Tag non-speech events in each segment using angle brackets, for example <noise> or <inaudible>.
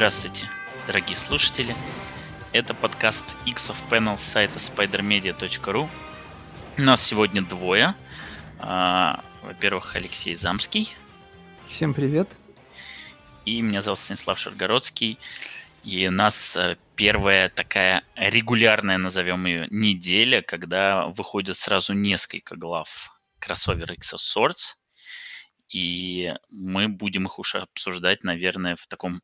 Здравствуйте, дорогие слушатели. Это подкаст X of Panel с сайта spidermedia.ru. У нас сегодня двое. А, во-первых, Алексей Замский. Всем привет. И меня зовут Станислав Шаргородский. И у нас э, первая такая регулярная, назовем ее, неделя, когда выходит сразу несколько глав кроссовера X of Swords. И мы будем их уж обсуждать, наверное, в таком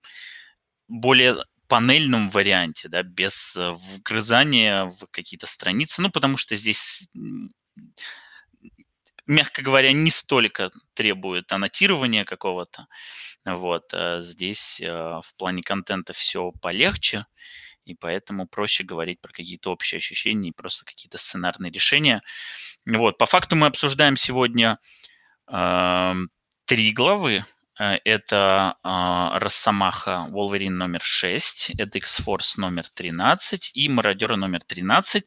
более панельном варианте, да, без э, вгрызания в какие-то страницы, ну, потому что здесь, мягко говоря, не столько требует аннотирования какого-то, вот, а здесь э, в плане контента все полегче, и поэтому проще говорить про какие-то общие ощущения и просто какие-то сценарные решения. Вот, по факту мы обсуждаем сегодня э, три главы это э, Росомаха Wolverine номер 6, это X-Force номер 13 и Мародеры номер 13.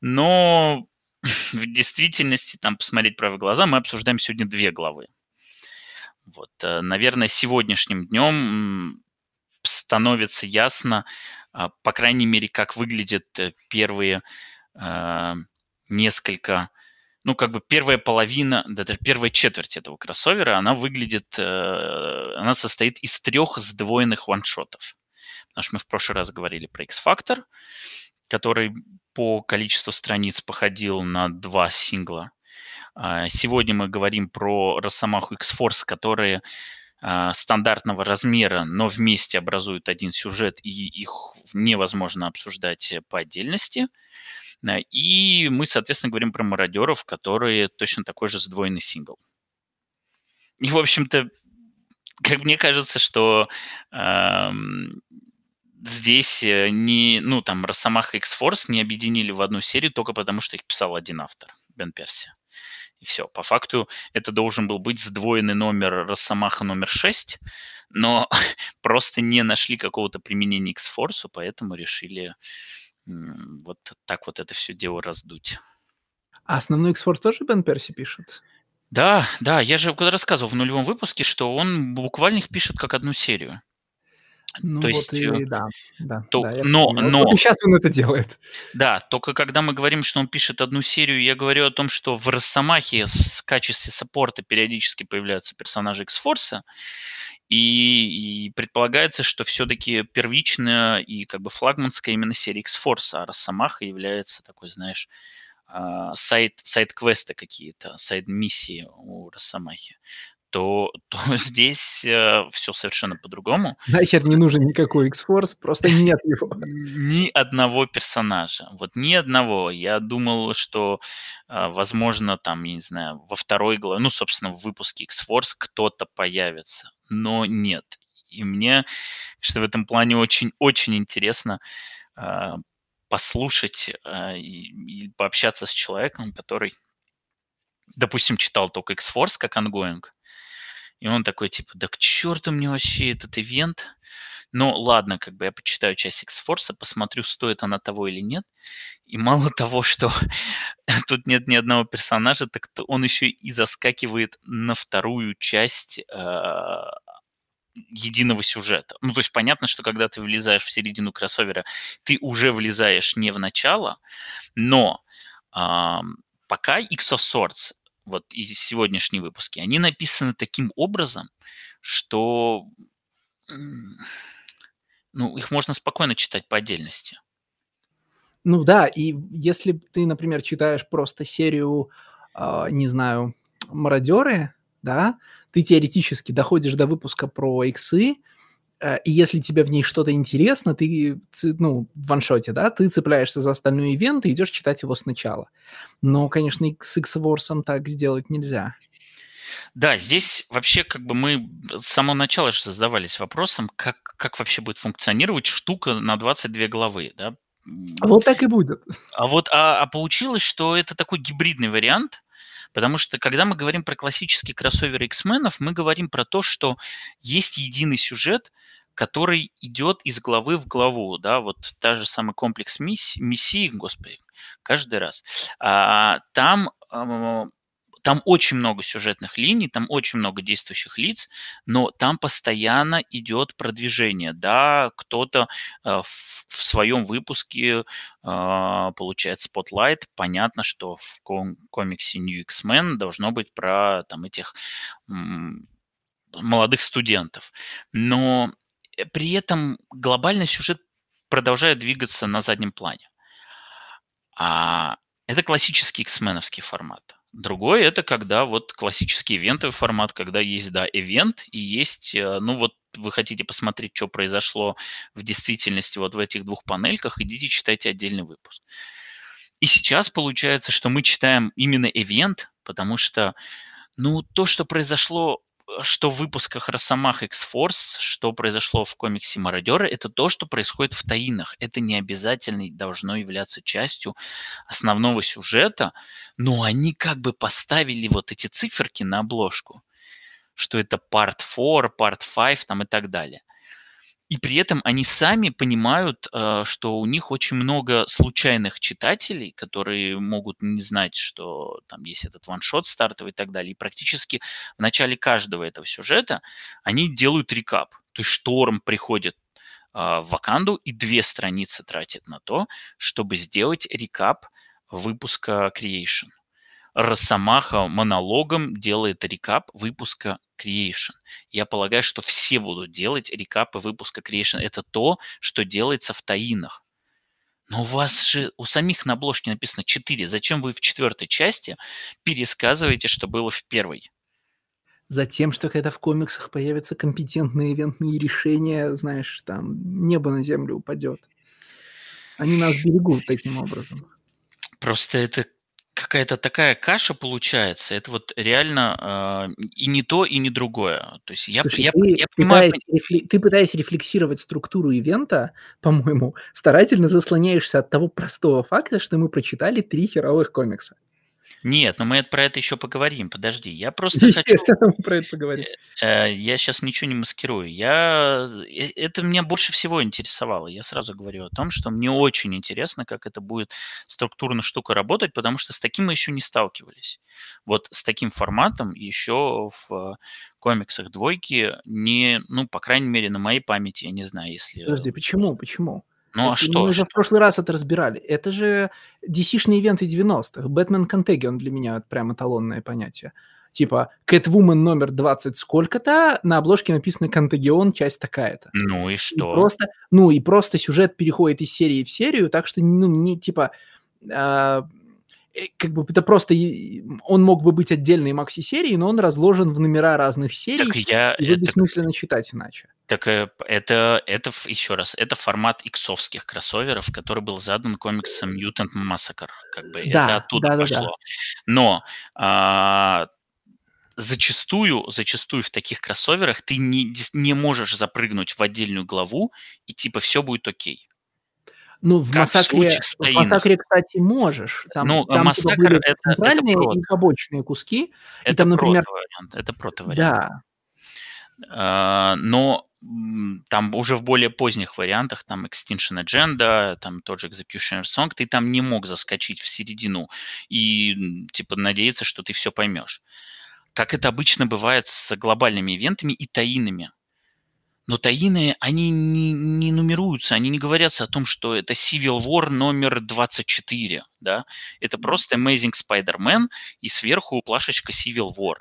Но <laughs> в действительности, там посмотреть правые глаза, мы обсуждаем сегодня две главы. Вот, э, наверное, сегодняшним днем становится ясно, э, по крайней мере, как выглядят первые э, несколько ну, как бы первая половина, даже первая четверть этого кроссовера, она выглядит, э, она состоит из трех сдвоенных ваншотов. Потому что мы в прошлый раз говорили про X-Factor, который по количеству страниц походил на два сингла. А сегодня мы говорим про Росомаху X-Force, которые а, стандартного размера, но вместе образуют один сюжет, и их невозможно обсуждать по отдельности. И мы, соответственно, говорим про мародеров, которые точно такой же сдвоенный сингл. И, в общем-то, как мне кажется, что э, здесь э, не, ну, там, Росомаха и X-Force не объединили в одну серию только потому, что их писал один автор, Бен Перси. И все. По факту это должен был быть сдвоенный номер Росомаха номер 6, но <laughs> просто не нашли какого-то применения X-Force, поэтому решили вот так вот это все дело раздуть. А основной X-Force тоже Бен Перси пишет? Да, да, я же когда рассказывал в нулевом выпуске, что он буквально их пишет как одну серию. Ну, то есть, и, э, да, да, то, да но, но, вот сейчас он это делает. Да, только когда мы говорим, что он пишет одну серию, я говорю о том, что в Росомахе в качестве саппорта периодически появляются персонажи X-Force, и, и предполагается, что все-таки первичная и как бы флагманская именно серия X-Force, а Росомаха является такой, знаешь, а, сайт, сайт-квесты какие-то, сайт-миссии у Росомахи то, <laughs> то здесь э, все совершенно по-другому. Нахер не нужен никакой X-Force, просто нет его. <laughs> Ни одного персонажа. Вот ни одного. Я думал, что, э, возможно, там, я не знаю, во второй главе, ну, собственно, в выпуске X-Force кто-то появится но нет. И мне, что в этом плане очень-очень интересно э, послушать э, и, и пообщаться с человеком, который, допустим, читал только X-Force как ongoing, и он такой, типа, да к черту мне вообще этот ивент. Ну, ладно, как бы я почитаю часть X-Force, посмотрю, стоит она того или нет. И мало <laughs> того, что <laughs> тут нет ни одного персонажа, так он еще и заскакивает на вторую часть э, единого сюжета. Ну, то есть понятно, что когда ты влезаешь в середину кроссовера, ты уже влезаешь не в начало, но э, пока X of вот и сегодняшние выпуски, они написаны таким образом, что ну, их можно спокойно читать по отдельности. Ну да, и если ты, например, читаешь просто серию, э, не знаю, мародеры, да, ты теоретически доходишь до выпуска про иксы, э, и если тебе в ней что-то интересно, ты, ну, в ваншоте, да, ты цепляешься за остальной ивент и идешь читать его сначала. Но, конечно, с X-Force так сделать нельзя. Да, здесь вообще как бы мы с самого начала же задавались вопросом, как, как вообще будет функционировать штука на 22 главы, да? Вот так и будет. А вот а, а получилось, что это такой гибридный вариант, потому что когда мы говорим про классический кроссовер X-менов, мы говорим про то, что есть единый сюжет, который идет из главы в главу, да, вот та же самый комплекс миссии, миссии господи, каждый раз. А, там там очень много сюжетных линий, там очень много действующих лиц, но там постоянно идет продвижение. Да, кто-то э, в, в своем выпуске э, получает spotlight. Понятно, что в ком- комиксе New X-Men должно быть про там этих м- молодых студентов. Но э, при этом глобальный сюжет продолжает двигаться на заднем плане. А это классический X формат. Другой это когда вот классический ивентовый формат, когда есть, да, ивент и есть, э, ну вот вы хотите посмотреть, что произошло в действительности вот в этих двух панельках, идите читайте отдельный выпуск. И сейчас получается, что мы читаем именно ивент, потому что, ну, то, что произошло что в выпусках Росомах X-Force, что произошло в комиксе Мародеры, это то, что происходит в таинах. Это не обязательно должно являться частью основного сюжета, но они как бы поставили вот эти циферки на обложку, что это Part 4, Part 5 там и так далее. И при этом они сами понимают, э, что у них очень много случайных читателей, которые могут не знать, что там есть этот ваншот стартовый и так далее. И практически в начале каждого этого сюжета они делают рекап. То есть Шторм приходит а, в Ваканду и две страницы тратит на то, чтобы сделать рекап выпуска Creation. Росомаха монологом делает рекап выпуска Creation. Я полагаю, что все будут делать рекапы выпуска Creation. Это то, что делается в таинах. Но у вас же у самих на обложке написано 4. Зачем вы в четвертой части пересказываете, что было в первой? Затем, что когда в комиксах появятся компетентные ивентные решения, знаешь, там небо на землю упадет. Они нас берегут таким образом. Просто это какая-то такая каша получается. Это вот реально э, и не то, и не другое. То есть я, Слушай, я, ты, я понимаю... Пытаясь, рефли... ты пытаясь рефлексировать структуру ивента, по-моему, старательно заслоняешься от того простого факта, что мы прочитали три херовых комикса. Нет, но мы про это еще поговорим. Подожди, я просто Естественно, хочу... <laughs> мы про это поговорим. Э, я сейчас ничего не маскирую. Я... Э, это меня больше всего интересовало. Я сразу говорю о том, что мне очень интересно, как это будет структурно штука работать, потому что с таким мы еще не сталкивались. Вот с таким форматом еще в комиксах двойки не, ну, по крайней мере, на моей памяти, я не знаю, если... Подожди, почему? Почему? Ну а Это что? Мы уже в прошлый раз это разбирали. Это же DC-шные ивенты 90-х. Бэтмен Контегион для меня это прям эталонное понятие. Типа, Кэтвумен номер 20 сколько-то, на обложке написано Контегион, часть такая-то. Ну и И что? просто, ну и просто сюжет переходит из серии в серию, так что, ну, не типа, а, э, как бы это просто, и- он мог бы быть отдельной макси-серией, но он разложен в номера разных Так серий, я... его Это, бессмысленно читать иначе. так э, это, это, еще раз, это формат иксовских кроссоверов, который был задан комиксом Mutant Massacre. Как бы это Да, оттуда да-да-да. пошло. Но а, зачастую, зачастую в таких кроссоверах ты не, не можешь запрыгнуть в отдельную главу, и типа все будет окей. Ну, в Как в массакре, в Таинах. массакре, кстати, можешь. Там, Ну, там типа Массакр были это, это центральные и прото. побочные куски. И Это там, например, прото-вариант. Это прото-вариант. да, А, но там уже в более поздних вариантах, там Extinction Agenda, там тот же Executioner Song, ты там не мог заскочить в середину и типа надеяться, что ты все поймешь. Как это обычно бывает с глобальными ивентами и таинами. Но таины, они не, не нумеруются, они не говорятся о том, что это Civil War номер 24, да. Это просто Amazing Spider-Man и сверху плашечка Civil War.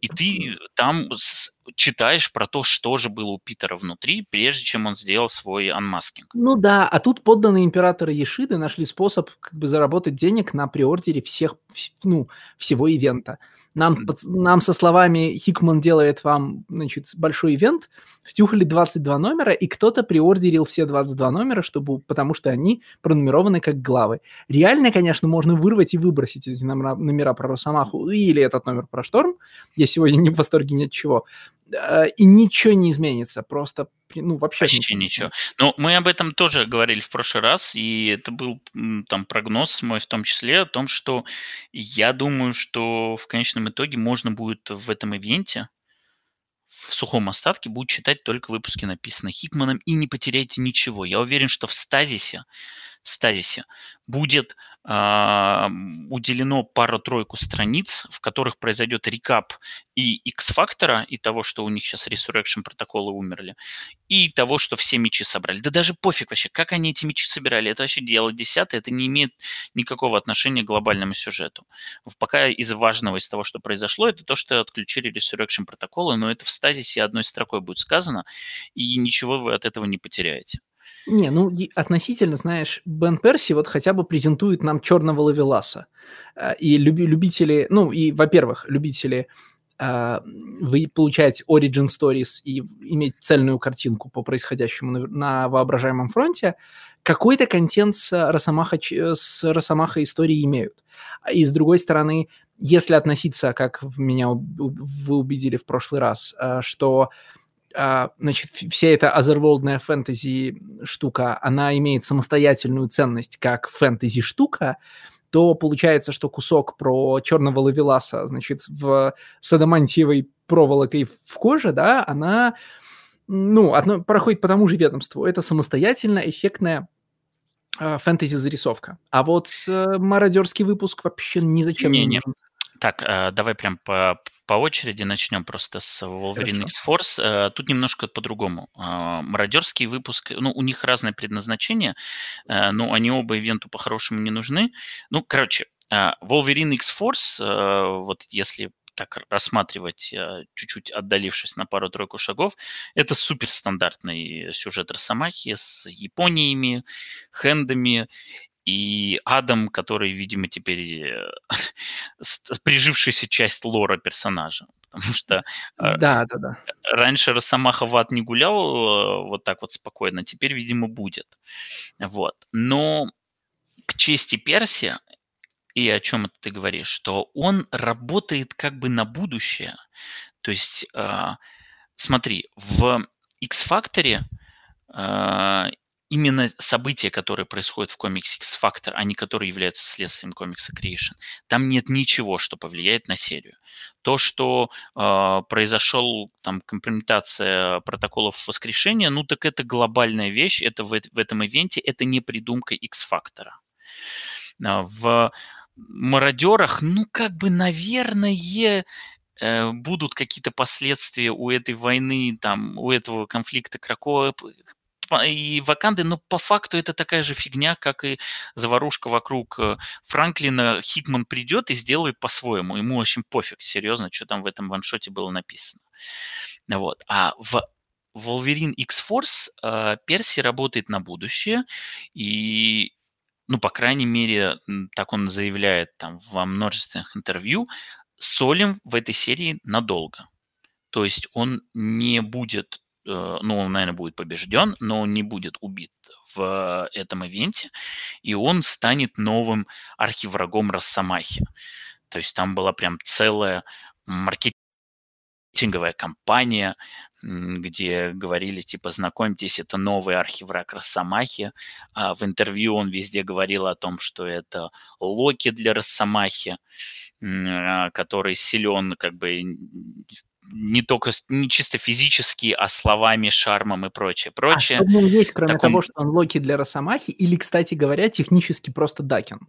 И ты там с- читаешь про то, что же было у Питера внутри, прежде чем он сделал свой анмаскинг. ну да, а тут подданные императора Ешиды нашли способ как бы заработать денег на приордере всех, вс- ну, всего ивента. Нам, нам со словами «Хикман делает вам, значит, большой ивент», втюхали 22 номера, и кто-то приордерил все 22 номера, чтобы, потому что они пронумерованы как главы. Реально, конечно, можно вырвать и выбросить эти номера, номера про Росомаху или этот номер про Шторм. Я сегодня не в восторге ни от чего. Э, И ничего не изменится. Просто, ну, вообще Почти ничего. Но мы об этом тоже говорили в прошлый раз, и это был там прогноз мой в том числе о том, что я думаю, что в конечном итоге можно будет в этом ивенте в сухом остатке будет читать только выпуски, написанные Хикманом, и не потеряете ничего. Я уверен, что в стазисе в стазисе будет э, уделено пару-тройку страниц, в которых произойдет рекап и X-фактора, и того, что у них сейчас Resurrection протоколы умерли, и того, что все мечи собрали. Да даже пофиг вообще, как они эти мечи собирали. Это вообще дело десятое, это не имеет никакого отношения к глобальному сюжету. Пока из важного из того, что произошло, это то, что отключили Resurrection протоколы, но это в стазисе одной строкой будет сказано, и ничего вы от этого не потеряете. Не, ну относительно, знаешь, Бен Перси вот хотя бы презентует нам черного лавеласа. Э, и люби, любители, ну и, во-первых, любители э, вы получаете origin stories и иметь цельную картинку по происходящему на, воображаемом фронте, какой-то контент с Росомаха, с Росомаха истории имеют. И с другой стороны, если относиться, как меня вы убедили в прошлый раз, что а, значит, вся эта озерволдная фэнтези штука, она имеет самостоятельную ценность как фэнтези штука, то получается, что кусок про черного лавеласа, значит, в садомантиевой проволокой в коже, да, она, ну, одно, проходит по тому же ведомству. Это самостоятельно эффектная э, фэнтези-зарисовка. А вот э, мародерский выпуск вообще ни зачем не, не нужен. Так, э, давай прям по, по очереди начнем просто с Wolverine X-Force. Э, тут немножко по-другому. Э, мародерский выпуск, ну, у них разное предназначение, но они оба ивенту по-хорошему не нужны. Ну, короче, Wolverine X-Force, вот если так рассматривать, чуть-чуть отдалившись на пару-тройку шагов, это суперстандартный сюжет Росомахи с Япониями, хендами и Адам, который, видимо, теперь э, <laughs> прижившаяся часть лора персонажа. <laughs> Потому что э, да, да, да. раньше Росомаха в ад не гулял э, вот так вот спокойно, теперь, видимо, будет. Вот. Но к чести Персия, и о чем это ты говоришь, что он работает как бы на будущее. То есть, смотри, в X-Factor именно события, которые происходят в комиксе X-Factor, а не которые являются следствием комикса Creation. Там нет ничего, что повлияет на серию. То, что э, произошел там компрометация протоколов воскрешения, ну так это глобальная вещь, это в, в этом ивенте, это не придумка X-Factor. А, в мародерах, ну как бы, наверное, э, будут какие-то последствия у этой войны, там, у этого конфликта Кракова, и Ваканды, но по факту это такая же фигня, как и заварушка вокруг э, Франклина. Хикман придет и сделает по-своему. Ему очень пофиг, серьезно, что там в этом ваншоте было написано. Вот. А в Wolverine X-Force э, Перси работает на будущее, и ну, по крайней мере, так он заявляет там во множественных интервью, Солим в этой серии надолго. То есть он не будет ну, он, наверное, будет побежден, но он не будет убит в этом ивенте, и он станет новым архиврагом Росомахи. То есть там была прям целая маркетинговая кампания, где говорили, типа, знакомьтесь, это новый архивраг Росомахи. А в интервью он везде говорил о том, что это Локи для Росомахи, а, который силен как бы не только не чисто физически, а словами, шармом и прочее, прочее. А что в нем есть, кроме таком... того, что он Локи для Росомахи, или, кстати говоря, технически просто Дакин?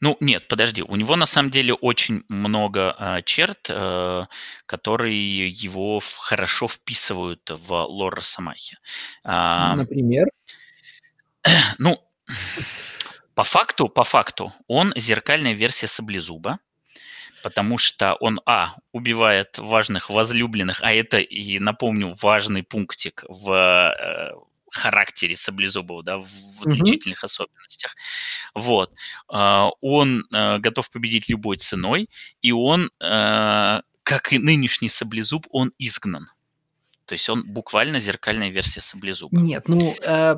Ну, нет, подожди. У него на самом деле очень много э, черт, э, которые его в, хорошо вписывают в лор Росомахи. Э, Например? Ну, <clears throat> по факту, по факту, он зеркальная версия Саблезуба потому что он, а, убивает важных возлюбленных, а это, и напомню, важный пунктик в э, характере Саблезубова, да, в отличительных mm-hmm. особенностях. Вот. Э, он э, готов победить любой ценой, и он, как и нынешний Саблезуб, он изгнан. То есть он буквально зеркальная версия Саблезуба. Нет, ну, э,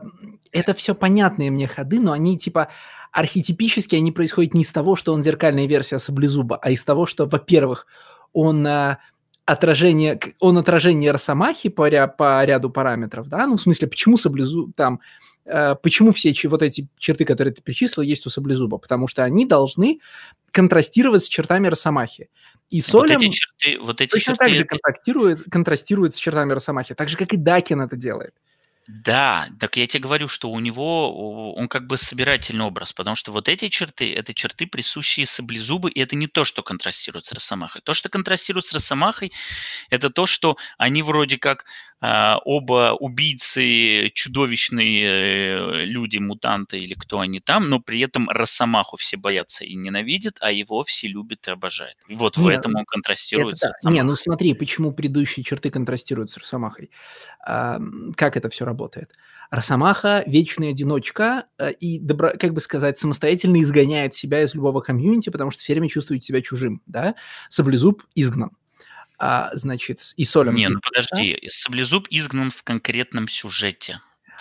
это все понятные мне ходы, но они типа архетипически они происходят не из того, что он зеркальная версия Саблезуба, а из того, что, во-первых, он э, отражение, он отражение Росомахи по, ря, по ряду параметров, да, ну, в смысле, почему Саблезуб, там, э, почему все вот эти черты, которые ты перечислил, есть у Саблезуба? Потому что они должны контрастировать с чертами Росомахи. И Солем вот эти черты, вот эти точно черты... так же контрастирует, контрастирует с чертами Росомахи, так же, как и Дакин это делает. Да, так я тебе говорю, что у него он как бы собирательный образ, потому что вот эти черты, это черты, присущие саблезубы, и это не то, что контрастирует с Росомахой. То, что контрастирует с Росомахой, это то, что они вроде как оба убийцы, чудовищные э, люди, мутанты или кто они там, но при этом Росомаху все боятся и ненавидят, а его все любят и обожают. И вот Нет, в этом он контрастирует это, с Росомахой. Не, ну смотри, почему предыдущие черты контрастируют с Росомахой. А, как это все работает? Росомаха – вечная одиночка э, и, добро, как бы сказать, самостоятельно изгоняет себя из любого комьюнити, потому что все время чувствует себя чужим, да? Саблезуб изгнан а, значит, и Солем. Не, ну подожди, да? Саблезуб изгнан в конкретном сюжете.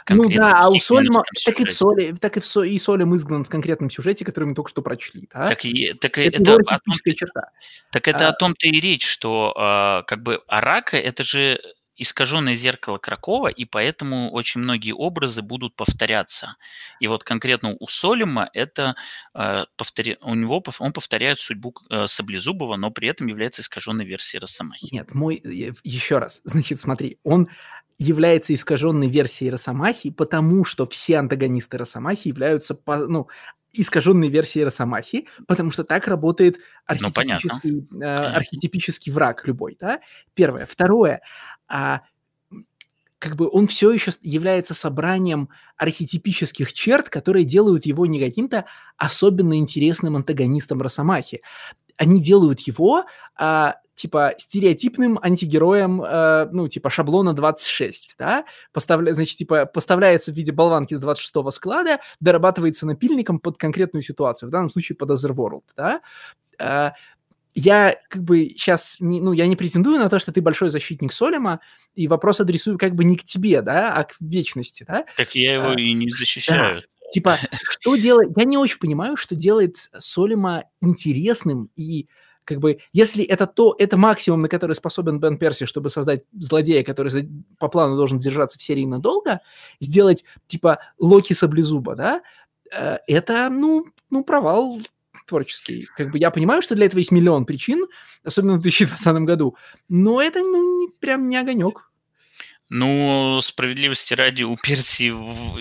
ну да, а у Сольма, так и, Соли, так и, в, и Солем изгнан в конкретном сюжете, который мы только что прочли. Да? Так, и, так это, это, это черта. Так это а, о том-то и речь, что а, как бы Арака это же искаженное зеркало Кракова, и поэтому очень многие образы будут повторяться. И вот конкретно у Солима это э, повтори... у него он повторяет судьбу э, Саблезубова, но при этом является искаженной версией Росомахи. Нет, мой еще раз, <laughs> значит, смотри, он является искаженной версией Росомахи, потому что все антагонисты Росомахи являются, ну, искаженной версией Росомахи, потому что так работает архетипический, ну, э, архетипический враг любой, да? Первое. Второе. А, как бы он все еще является собранием архетипических черт, которые делают его не каким-то особенно интересным антагонистом Росомахи. Они делают его а, типа стереотипным антигероем, э, ну, типа шаблона 26, да, Поставля, значит, типа поставляется в виде болванки с 26-го склада, дорабатывается напильником под конкретную ситуацию, в данном случае под Otherworld, да. Э, я как бы сейчас, не, ну, я не претендую на то, что ты большой защитник Солима, и вопрос адресую как бы не к тебе, да, а к вечности, да. Так я его а, и не защищаю. Да. Типа, <laughs> что делает... Я не очень понимаю, что делает Солима интересным и как бы, если это то, это максимум, на который способен Бен Перси, чтобы создать злодея, который по плану должен держаться в серии надолго, сделать, типа, Локи Саблезуба, да, э, это, ну, ну, провал творческий. Как бы я понимаю, что для этого есть миллион причин, особенно в 2020 году, но это, ну, не, прям не огонек. Ну, справедливости ради, у Перси в,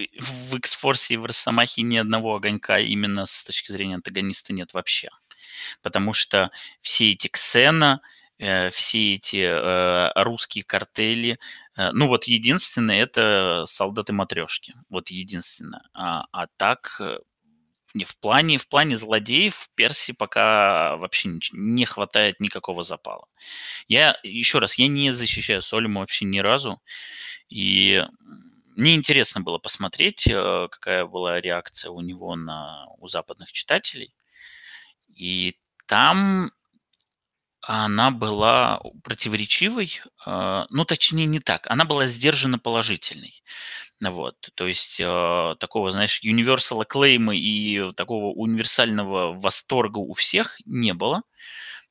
в X-Force и в Росомахе ни одного огонька именно с точки зрения антагониста нет вообще потому что все эти Ксена, э, все эти э, русские картели, э, ну вот единственное это солдаты-матрешки, вот единственное. А, а так не в плане, в плане злодеев в Персии пока вообще не, не хватает никакого запала. Я, еще раз, я не защищаю Солима вообще ни разу. И мне интересно было посмотреть, какая была реакция у него на, у западных читателей. И там она была противоречивой, э, ну, точнее, не так. Она была сдержанно положительной. Вот, то есть э, такого, знаешь, universal acclaim и такого универсального восторга у всех не было,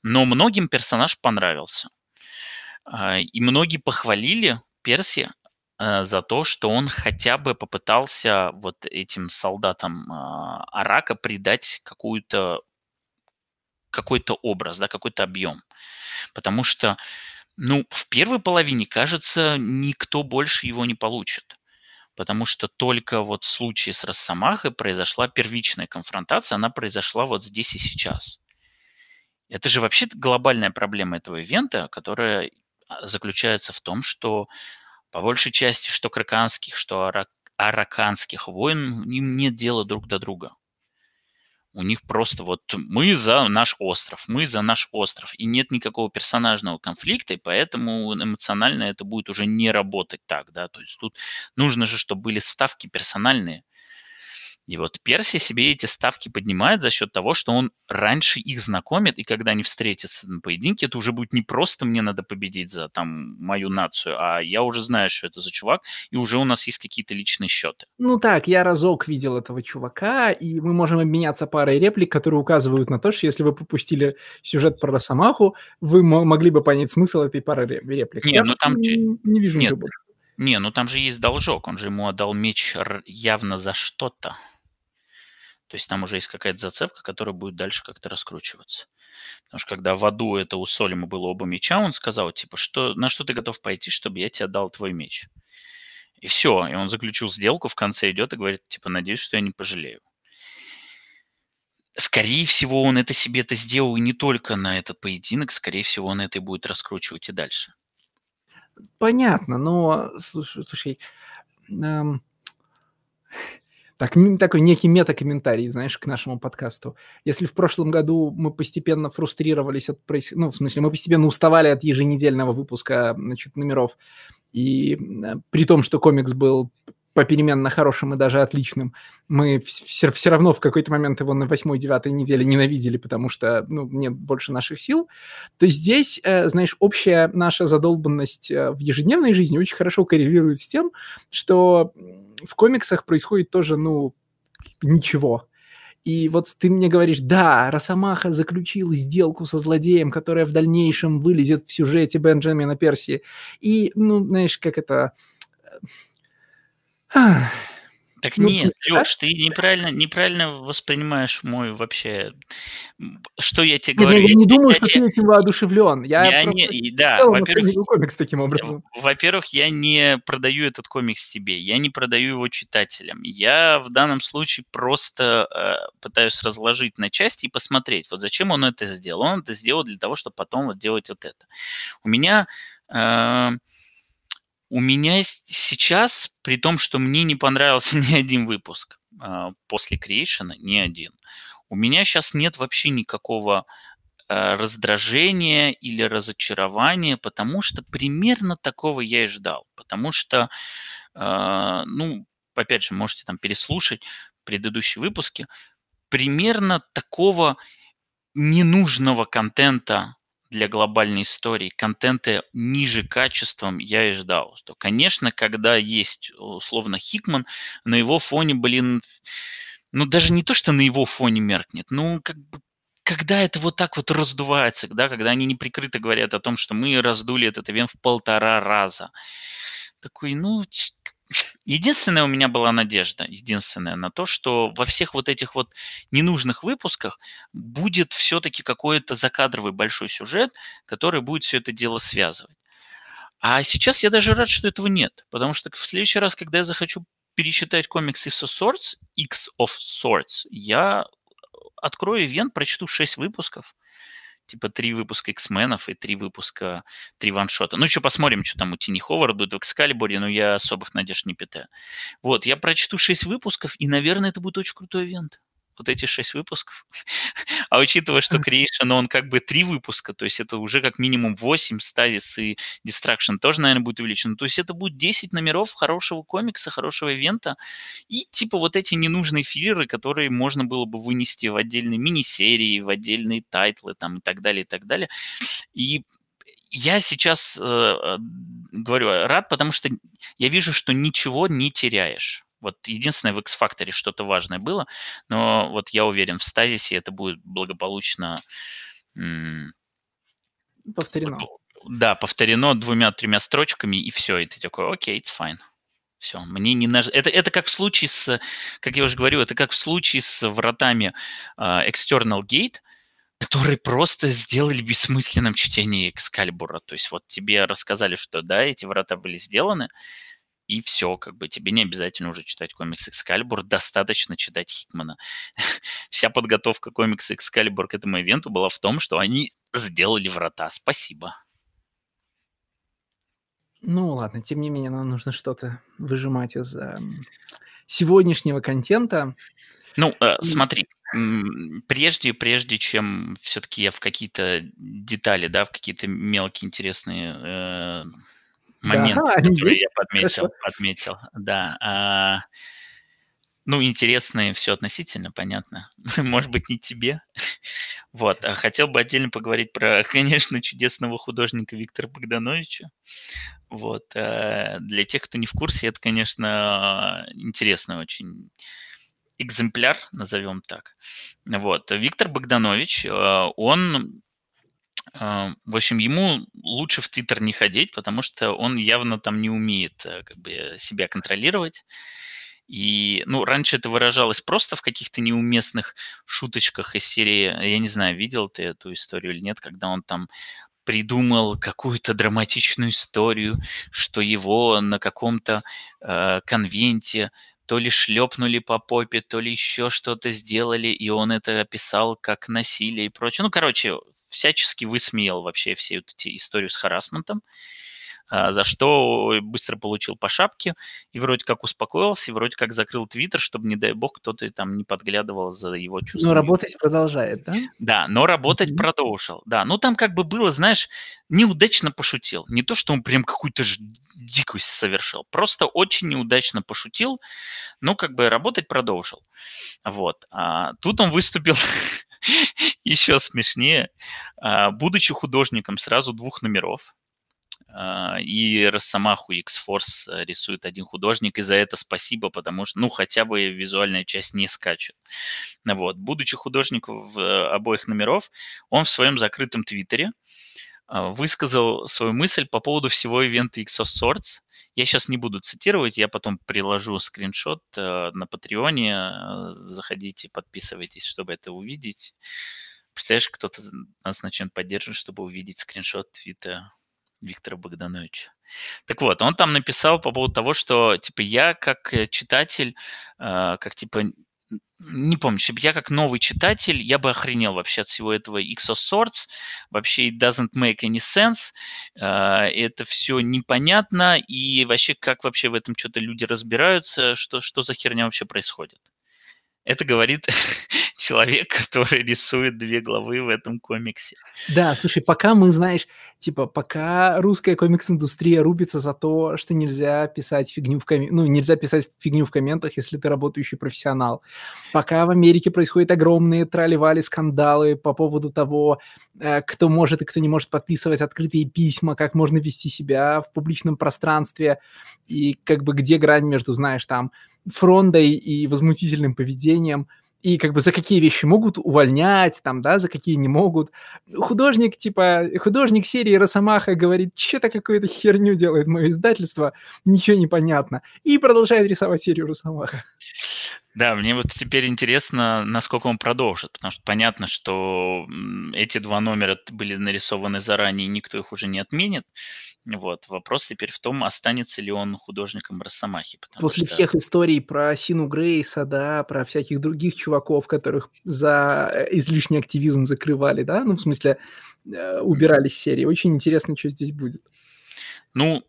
но многим персонаж понравился. Э, и многие похвалили Перси э, за то, что он хотя бы попытался вот этим солдатам э, Арака придать какую-то какой-то образ, да, какой-то объем. Потому что, ну, в первой половине, кажется, никто больше его не получит. Потому что только вот в случае с Росомахой произошла первичная конфронтация, она произошла вот здесь и сейчас. Это же вообще глобальная проблема этого ивента, которая а, заключается в том, что по большей части что краканских, что араканских войн им нет дела друг до друга. У них просто вот мы за наш остров, мы за наш остров. И нет никакого персонажного конфликта, и поэтому эмоционально это будет уже не работать так, да. То есть тут нужно же, чтобы были ставки персональные. И вот Перси себе эти ставки поднимает за счет того, что он раньше их знакомит, и когда они встретятся на поединке, это уже будет не просто мне надо победить за там мою нацию, а я уже знаю, что это за чувак, и уже у нас есть какие-то личные счеты. Ну так, я разок видел этого чувака, и мы можем обменяться парой реплик, которые указывают на то, что если вы попустили сюжет про Росомаху, вы могли бы понять смысл этой пары реплик. Не, я ну там... Не, не вижу Нет. ничего больше. Не, ну там же есть должок, он же ему отдал меч явно за что-то. То есть там уже есть какая-то зацепка, которая будет дальше как-то раскручиваться. Потому что когда в аду это у Солима было оба меча, он сказал, типа, что, на что ты готов пойти, чтобы я тебе дал твой меч? И все, и он заключил сделку, в конце идет и говорит, типа, надеюсь, что я не пожалею. Скорее всего, он это себе это сделал и не только на этот поединок, скорее всего, он это и будет раскручивать и дальше. Понятно, но, слушай, слушай эм, так, такой некий мета-комментарий, знаешь, к нашему подкасту. Если в прошлом году мы постепенно фрустрировались от... Ну, в смысле, мы постепенно уставали от еженедельного выпуска, значит, номеров, и э, при том, что комикс был попеременно хорошим и даже отличным, мы все, все равно в какой-то момент его на восьмой-девятой неделе ненавидели, потому что, ну, нет больше наших сил, то здесь, э, знаешь, общая наша задолбанность э, в ежедневной жизни очень хорошо коррелирует с тем, что в комиксах происходит тоже, ну, ничего. И вот ты мне говоришь, да, Росомаха заключил сделку со злодеем, которая в дальнейшем вылезет в сюжете Бенджамина Перси. И, ну, знаешь, как это... Так ну, нет, Леш, ты неправильно, неправильно воспринимаешь мой вообще... Что я тебе говорю? Нет, я не думаю, я что тебе... ты этим воодушевлен. Я, я не, да, во-первых, комикс таким образом. Во-первых, я не продаю этот комикс тебе, я не продаю его читателям. Я в данном случае просто э, пытаюсь разложить на части и посмотреть, вот зачем он это сделал. Он это сделал для того, чтобы потом вот делать вот это. У меня... Э, у меня сейчас, при том, что мне не понравился <laughs> ни один выпуск э, после Creation, ни один, у меня сейчас нет вообще никакого э, раздражения или разочарования, потому что примерно такого я и ждал. Потому что, э, ну, опять же, можете там переслушать предыдущие выпуски, примерно такого ненужного контента для глобальной истории контента ниже качеством я и ждал. Что, конечно, когда есть условно Хикман, на его фоне, блин, ну даже не то, что на его фоне меркнет, ну как бы когда это вот так вот раздувается, да, когда они неприкрыто говорят о том, что мы раздули этот ивент в полтора раза. Такой, ну, Единственная у меня была надежда, единственная на то, что во всех вот этих вот ненужных выпусках будет все-таки какой-то закадровый большой сюжет, который будет все это дело связывать. А сейчас я даже рад, что этого нет, потому что в следующий раз, когда я захочу перечитать комикс X of Swords, X of Swords, я открою ивент, прочту 6 выпусков, типа три выпуска X-менов и три выпуска, три ваншота. Ну, еще посмотрим, что там у Тини Ховарда будет в Экскалибуре, но я особых надежд не питаю. Вот, я прочту шесть выпусков, и, наверное, это будет очень крутой ивент вот эти шесть выпусков. <laughs> а учитывая, что Creation, он как бы три выпуска, то есть это уже как минимум 8, Stasis и Destruction тоже, наверное, будет увеличено. То есть это будет 10 номеров хорошего комикса, хорошего ивента и типа вот эти ненужные филлеры, которые можно было бы вынести в отдельные мини-серии, в отдельные тайтлы там и так далее, и так далее. И я сейчас э, э говорю рад, потому что я вижу, что ничего не теряешь. Вот единственное, в X-факторе что-то важное было, но вот я уверен, в стазисе это будет благополучно... Повторено. Да, повторено двумя-тремя строчками, и все, и ты такой, окей, it's fine. Все, мне не наж... это, это как в случае с, как я уже говорю, это как в случае с вратами uh, External Gate, которые просто сделали бессмысленным чтение Экскалибура. То есть вот тебе рассказали, что да, эти врата были сделаны, и все, как бы тебе не обязательно уже читать комикс Excalibur, достаточно читать Хикмана. <laughs> Вся подготовка комикса Excalibur к этому ивенту была в том, что они сделали врата. Спасибо. Ну ладно, тем не менее, нам нужно что-то выжимать из э, сегодняшнего контента. Ну, э, смотри, прежде, прежде чем все-таки я в какие-то детали, да, в какие-то мелкие интересные э, момент, да, который я подметил, подметил. Да. А, ну, интересные все относительно, понятно. <laughs> Может быть, не тебе. вот. А хотел бы отдельно поговорить про, <laughs> конечно, чудесного художника Виктора Богдановича. Вот. А, для тех, кто не в курсе, это, конечно, интересный очень экземпляр, назовем так. Вот. Виктор Богданович, а, он в общем, ему лучше в Твиттер не ходить, потому что он явно там не умеет э, как бы, себя контролировать. И, ну, раньше это выражалось просто в каких-то неуместных шуточках из серии, я не знаю, видел ты эту историю или нет, когда он там придумал какую-то драматичную историю, что его на каком-то э, конвенте то ли шлепнули по попе, то ли еще что-то сделали, и он это описал как насилие и прочее. Ну, короче, всячески высмеял вообще все вот эти историю с харасментом. А, за что быстро получил по шапке и вроде как успокоился, и вроде как закрыл твиттер, чтобы, не дай бог, кто-то там не подглядывал за его чувствами. Но работать продолжает, да? Да, но работать mm-hmm. продолжил. Да, ну там как бы было, знаешь, неудачно пошутил. Не то, что он прям какую-то ж дикость совершил, просто очень неудачно пошутил, но как бы работать продолжил. Вот. А тут он выступил <laughs> еще смешнее, а, будучи художником сразу двух номеров, и Росомаху X-Force э, рисует один художник, и за это спасибо, потому что, ну, хотя бы визуальная часть не скачет. Вот. Будучи художником в э, обоих номеров, он в своем закрытом твиттере а, высказал свою мысль по поводу всего ивента Exos Swords. Я сейчас не буду цитировать, я потом приложу скриншот э, на Патреоне. Заходите, подписывайтесь, чтобы это увидеть. Представляешь, кто-то нас начнет поддерживать, чтобы увидеть скриншот твита Виктора Богдановича. Так вот, он там написал по поводу того, что, типа, я как э, читатель, э, как, типа, не помню, чтобы я как новый читатель, я бы охренел вообще от всего этого Exos Swords. Вообще it doesn't make any sense. Э, это все непонятно. И вообще, как вообще в этом что-то люди разбираются, что, что за херня вообще происходит. Это говорит <laughs> человек, который рисует две главы в этом комиксе. Да, слушай, пока мы, знаешь, типа, пока русская комикс-индустрия рубится за то, что нельзя писать фигню в комментах, ну, нельзя писать фигню в комментах, если ты работающий профессионал. Пока в Америке происходят огромные трали скандалы по поводу того, э, кто может и кто не может подписывать открытые письма, как можно вести себя в публичном пространстве, и как бы где грань между, знаешь, там, фрондой и возмутительным поведением – и как бы за какие вещи могут увольнять, там, да, за какие не могут. Художник, типа, художник серии Росомаха говорит, что-то какую-то херню делает мое издательство, ничего не понятно, и продолжает рисовать серию Росомаха. Да, мне вот теперь интересно, насколько он продолжит, потому что понятно, что эти два номера были нарисованы заранее, никто их уже не отменит. Вот. Вопрос теперь в том, останется ли он художником Росомахи. После что... всех историй про Сину Грейса, да, про всяких других чуваков, которых за э, излишний активизм закрывали, да, ну, в смысле, э, убирали с серии. Очень интересно, что здесь будет. Ну,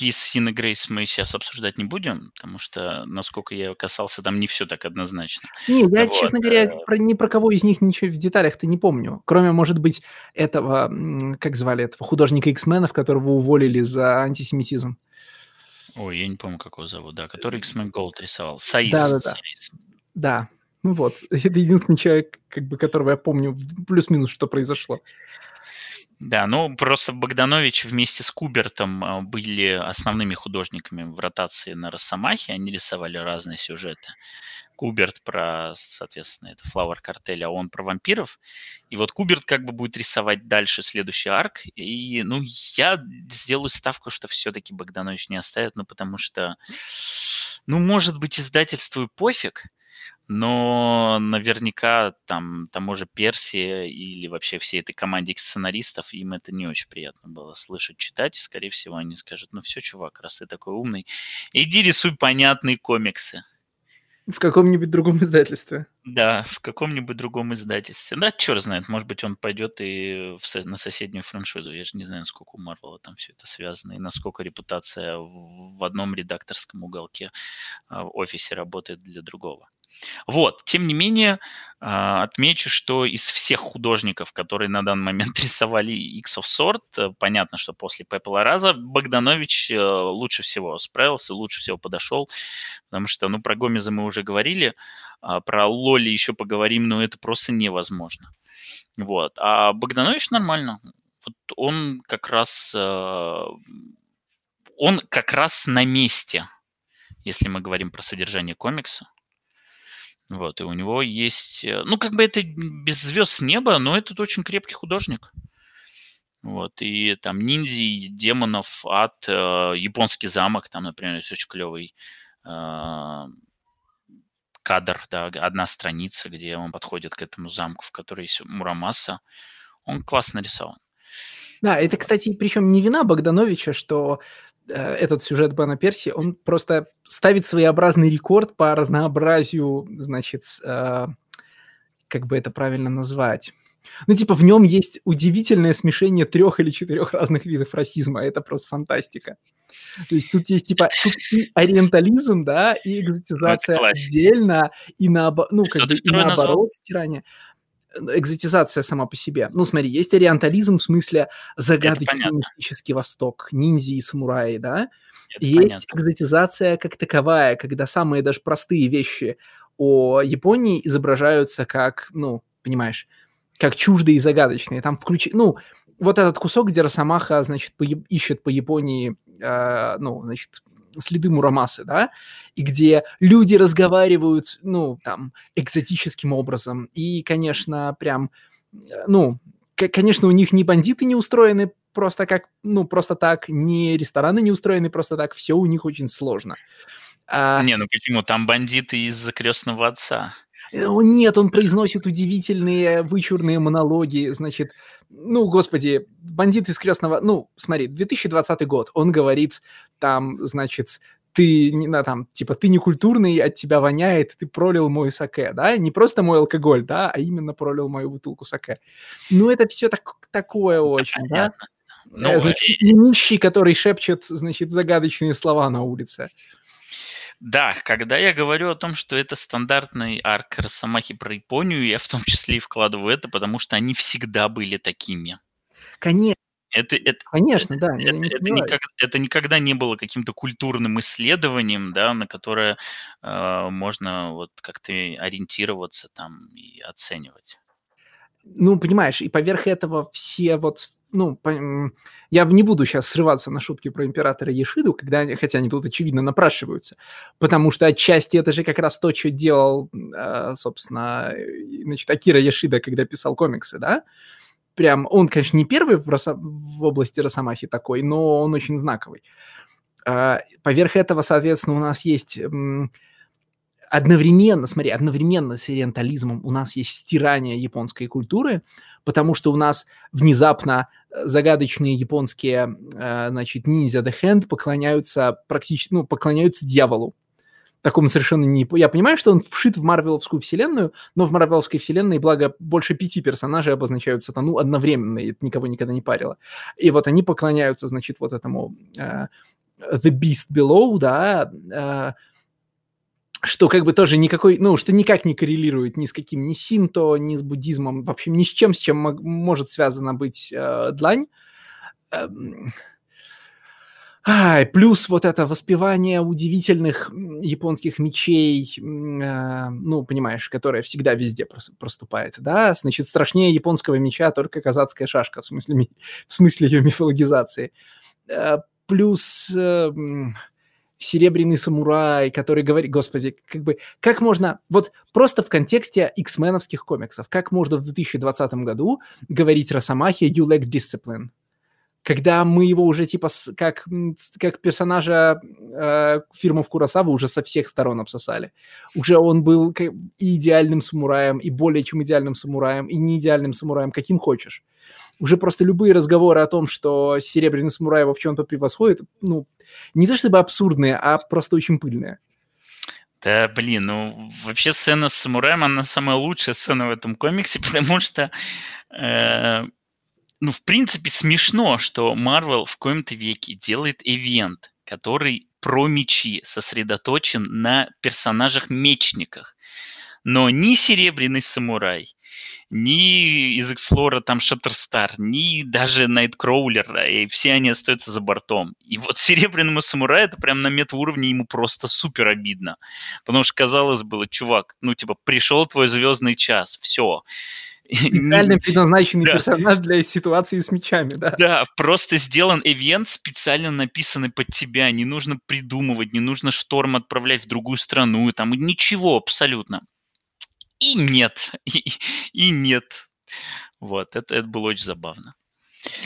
кейс Сины Грейс мы сейчас обсуждать не будем, потому что, насколько я касался, там не все так однозначно. Не, я, вот. честно говоря, э, про, ни про кого из них ничего в деталях-то не помню. Кроме, может быть, этого, как звали этого художника X-менов, которого уволили за антисемитизм. Ой, я не помню, как его зовут, да, который X-Men Gold рисовал. Саис. Да, да, да. Да, ну вот, <laughs> это единственный человек, как бы, которого я помню плюс-минус, что произошло. Да, ну просто Богданович вместе с Кубертом а, были основными художниками в ротации на Росомахе. Они рисовали разные сюжеты. Куберт про, соответственно, это Flower Картель, а он про вампиров. И вот Куберт как бы будет рисовать дальше следующий арк. И, ну, я сделаю ставку, что все-таки Богданович не оставит, ну, потому что, ну, может быть, издательству и пофиг, но наверняка там тому же Персия или вообще всей этой команде сценаристов, им это не очень приятно было слышать, читать. Скорее всего, они скажут, ну все, чувак, раз ты такой умный, иди рисуй понятные комиксы. В каком-нибудь другом издательстве. Да, в каком-нибудь другом издательстве. Да, черт знает, может быть, он пойдет и в, на соседнюю франшизу. Я же не знаю, насколько у Марвела там все это связано, и насколько репутация в, в одном редакторском уголке а, в офисе работает для другого. Вот, тем не менее, а, отмечу, что из всех художников, которые на данный момент <laughs> рисовали X of Sword, э, понятно, что после Пепла Раза Богданович э, лучше всего справился, лучше всего подошел, потому что, ну, про Гомеза мы уже говорили, а про Лоли еще поговорим, но это просто невозможно. Вот, а Богданович нормально. Вот он как раз, э, он как раз на месте, если мы говорим про содержание комикса. Вот, и у него есть... Э, ну, как бы это без звезд с неба, но этот очень крепкий художник. Вот, и там ниндзи, демонов, ад, э, японский замок, там, например, есть очень клевый э, кадр, да, одна страница, где он подходит к этому замку, в которой есть Мурамаса. Он классно рисован. Да, это, кстати, причем не вина Богдановича, что этот сюжет Бена Перси, он просто ставит своеобразный рекорд по разнообразию, значит, э, как бы это правильно назвать, ну, типа, в нем есть удивительное смешение трех или четырех разных видов расизма. Это просто фантастика. То есть тут есть, типа, тут и ориентализм, да, и экзотизация отдельно, и, наобо... ну, как бы, и наоборот стирание экзотизация сама по себе. Ну, смотри, есть ориентализм в смысле загадочный мистический восток, ниндзя и самураи, да? Это есть понятно. экзотизация как таковая, когда самые даже простые вещи о Японии изображаются как, ну, понимаешь, как чуждые и загадочные. Там включи... Ну, вот этот кусок, где Росомаха, значит, по... ищет по Японии, э, ну, значит, следы Мурамасы, да, и где люди разговаривают, ну, там, экзотическим образом. И, конечно, прям, ну, конечно, у них ни бандиты не устроены просто как, ну, просто так, ни рестораны не устроены просто так, все у них очень сложно. А... Не, ну почему? Там бандиты из крестного отца. Э, нет, он произносит удивительные вычурные монологи, значит, ну, господи, бандит из крестного, ну, смотри, 2020 год, он говорит там, значит, ты, не, на, там, типа, ты не культурный, от тебя воняет, ты пролил мой саке, да, не просто мой алкоголь, да, а именно пролил мою бутылку саке. Ну, это все так, такое очень, да. Ну, э, значит, и нищий, который шепчет, значит, загадочные слова на улице. Да, когда я говорю о том, что это стандартный арк Росомахи про Японию, я в том числе и вкладываю это, потому что они всегда были такими. Конечно. Это, это, Конечно, да. Это, не это, никак, это никогда не было каким-то культурным исследованием, да, на которое э, можно вот как-то ориентироваться там и оценивать. Ну, понимаешь, и поверх этого все вот ну, я не буду сейчас срываться на шутки про императора Ешиду, когда они, хотя они тут очевидно напрашиваются, потому что отчасти это же как раз то, что делал, а, собственно, значит, Акира Ешида, когда писал комиксы, да? Прям он, конечно, не первый в, Роса... в области Росомахи такой, но он очень знаковый. А, поверх этого, соответственно, у нас есть одновременно, смотри, одновременно с ориентализмом у нас есть стирание японской культуры, потому что у нас внезапно э, загадочные японские, э, значит, ниндзя The Hand поклоняются практически, ну, поклоняются дьяволу. Такому совершенно не... Я понимаю, что он вшит в Марвеловскую вселенную, но в Марвеловской вселенной, благо, больше пяти персонажей обозначают сатану одновременно, и это никого никогда не парило. И вот они поклоняются, значит, вот этому uh, The Beast Below, да, uh, что как бы тоже никакой, ну, что никак не коррелирует ни с каким, ни синто, ни с буддизмом, в общем, ни с чем, с чем может связана быть э, длань. Эм... А, плюс вот это воспевание удивительных японских мечей, э, ну, понимаешь, которое всегда везде проступает, да, значит, страшнее японского меча только казацкая шашка, в смысле, <laughs> в смысле ее мифологизации. Э, плюс... Э, серебряный самурай, который говорит, господи, как бы, как можно, вот просто в контексте X-меновских комиксов, как можно в 2020 году говорить Росомахе «you lack discipline», когда мы его уже типа как, как персонажа э, фирмы Курасавы уже со всех сторон обсосали. Уже он был и идеальным самураем, и более чем идеальным самураем, и не идеальным самураем, каким хочешь уже просто любые разговоры о том, что Серебряный самурай его в чем-то превосходит, ну, не то чтобы абсурдные, а просто очень пыльные. Да, блин, ну, вообще сцена с самураем, она самая лучшая сцена в этом комиксе, <laughs> потому что, э, ну, в принципе, смешно, что Марвел в коем-то веке делает ивент, который про мечи сосредоточен на персонажах-мечниках. Но ни Серебряный самурай, ни из Эксплора там Шаттерстар, ни даже Найткроулер, и все они остаются за бортом. И вот Серебряному самураю это прям на мет-уровне ему просто супер обидно. Потому что казалось было, чувак, ну типа пришел твой звездный час, все. Специально <laughs> предназначенный да. персонаж для ситуации с мечами, да. Да, просто сделан ивент, специально написанный под тебя. Не нужно придумывать, не нужно шторм отправлять в другую страну, там ничего абсолютно и нет, <laughs> и, и нет. Вот, это, это было очень забавно.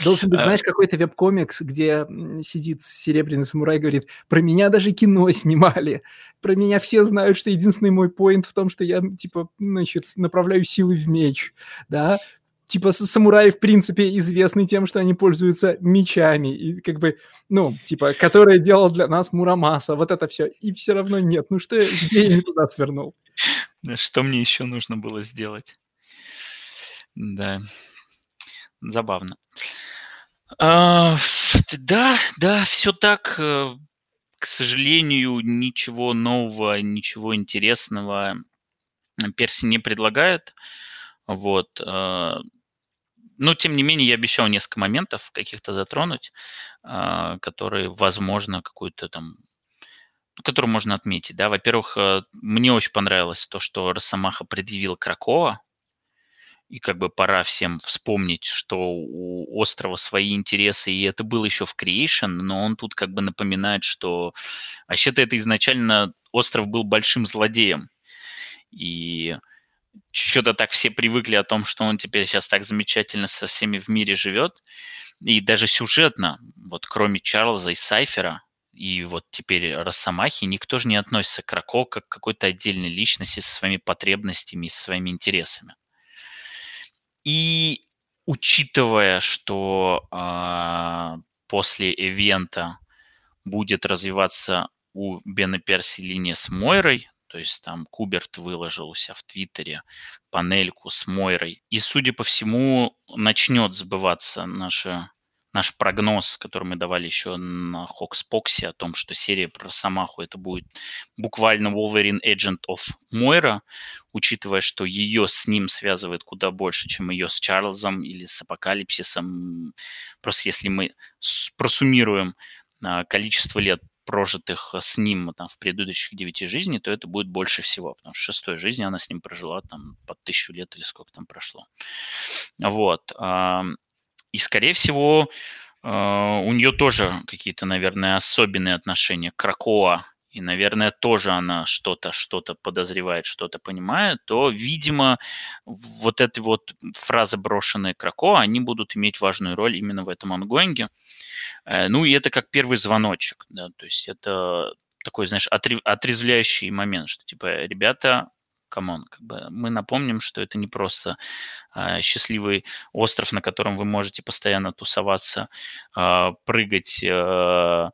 Должен быть, а знаешь, какой-то веб-комикс, где сидит серебряный самурай и говорит, про меня даже кино <laughs> снимали, про меня все знают, что единственный мой поинт в том, что я, типа, значит, направляю силы в меч, да, типа самураи, в принципе, известны тем, что они пользуются мечами, и как бы, ну, типа, которые делал для нас Мурамаса, вот это все. И все равно нет. Ну что, где <laughs> я не туда свернул? Что мне еще нужно было сделать? Да, забавно. А, да, да, все так. Э, к сожалению, ничего нового, ничего интересного Перси не предлагает. Вот. Э, но, тем не менее, я обещал несколько моментов каких-то затронуть, а, которые, возможно, какую-то там которые можно отметить, да. Во-первых, э, мне очень понравилось то, что Росомаха предъявил Кракова, и как бы пора всем вспомнить, что у острова свои интересы, и это было еще в Creation, но он тут как бы напоминает, что вообще-то это изначально остров был большим злодеем, и что-то так все привыкли о том, что он теперь сейчас так замечательно со всеми в мире живет. И даже сюжетно, вот кроме Чарльза и Сайфера, и вот теперь Росомахи, никто же не относится к Рако как к какой-то отдельной личности со своими потребностями и своими интересами. И учитывая, что э, после ивента будет развиваться у Бена Перси линия с Мойрой, то есть там Куберт выложил у себя в Твиттере панельку с Мойрой. И, судя по всему, начнет сбываться наша наш прогноз, который мы давали еще на Хокспоксе о том, что серия про Самаху это будет буквально Wolverine Agent of Moira, учитывая, что ее с ним связывает куда больше, чем ее с Чарльзом или с Апокалипсисом. Просто если мы просуммируем а, количество лет прожитых с ним там, в предыдущих девяти жизней, то это будет больше всего, потому что в шестой жизни она с ним прожила там под тысячу лет или сколько там прошло. Вот. И, скорее всего, а, у нее тоже какие-то, наверное, особенные отношения к Кракоа, и, наверное, тоже она что-то что-то подозревает, что-то понимает, то, видимо, вот эти вот фразы, брошенные Кракоа, они будут иметь важную роль именно в этом ongoing е. Э, ну и это как первый звоночек, да, то есть это такой, знаешь, отрезвляющий момент, что типа, ребята, come on, как бы мы напомним, что это не просто э, счастливый остров, на котором вы можете постоянно тусоваться, э, прыгать, э,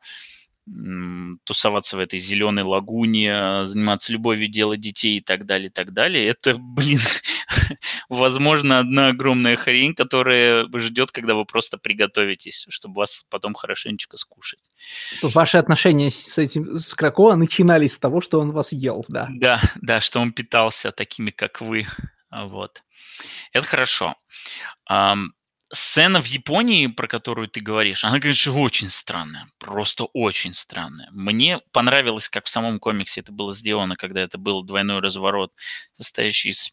тусоваться в этой зеленой лагуне, заниматься любовью, делать детей и так далее, и так далее. Это, блин, <laughs> возможно, одна огромная хрень, которая ждет, когда вы просто приготовитесь, чтобы вас потом хорошенечко скушать. Ваши отношения с этим, с Крако начинались с того, что он вас ел, да? Да, да, что он питался такими, как вы. Вот. Это хорошо сцена в Японии, про которую ты говоришь, она, конечно, очень странная. Просто очень странная. Мне понравилось, как в самом комиксе это было сделано, когда это был двойной разворот, состоящий из,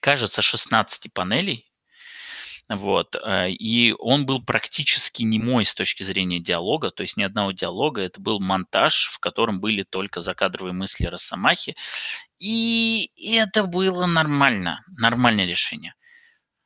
кажется, 16 панелей. Вот. Э, и он был практически не мой с точки зрения диалога, то есть ни одного диалога. Это был монтаж, в котором были только закадровые мысли Росомахи. И это было нормально, нормальное решение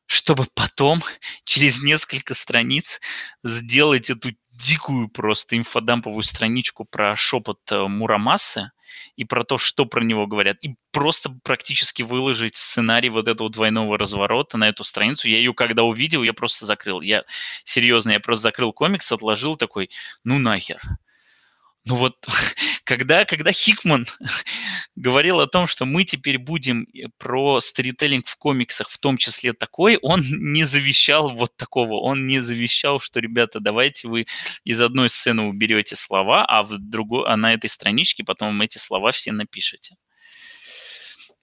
чтобы потом <laughs> через несколько страниц сделать эту дикую просто инфодамповую страничку про шепот э, Мурамасы и про то, что про него говорят, и просто практически выложить сценарий вот этого двойного разворота на эту страницу. Я ее когда увидел, я просто закрыл. Я серьезно, я просто закрыл комикс, отложил такой, ну нахер. Ну вот, <laughs> когда, когда Хикман <laughs> говорил о том, что мы теперь будем э, про сторителлинг в комиксах, в том числе такой, он <laughs> не завещал вот такого. Он не завещал, что, ребята, давайте вы из одной сцены уберете слова, а, в другой, а на этой страничке потом эти слова все напишете.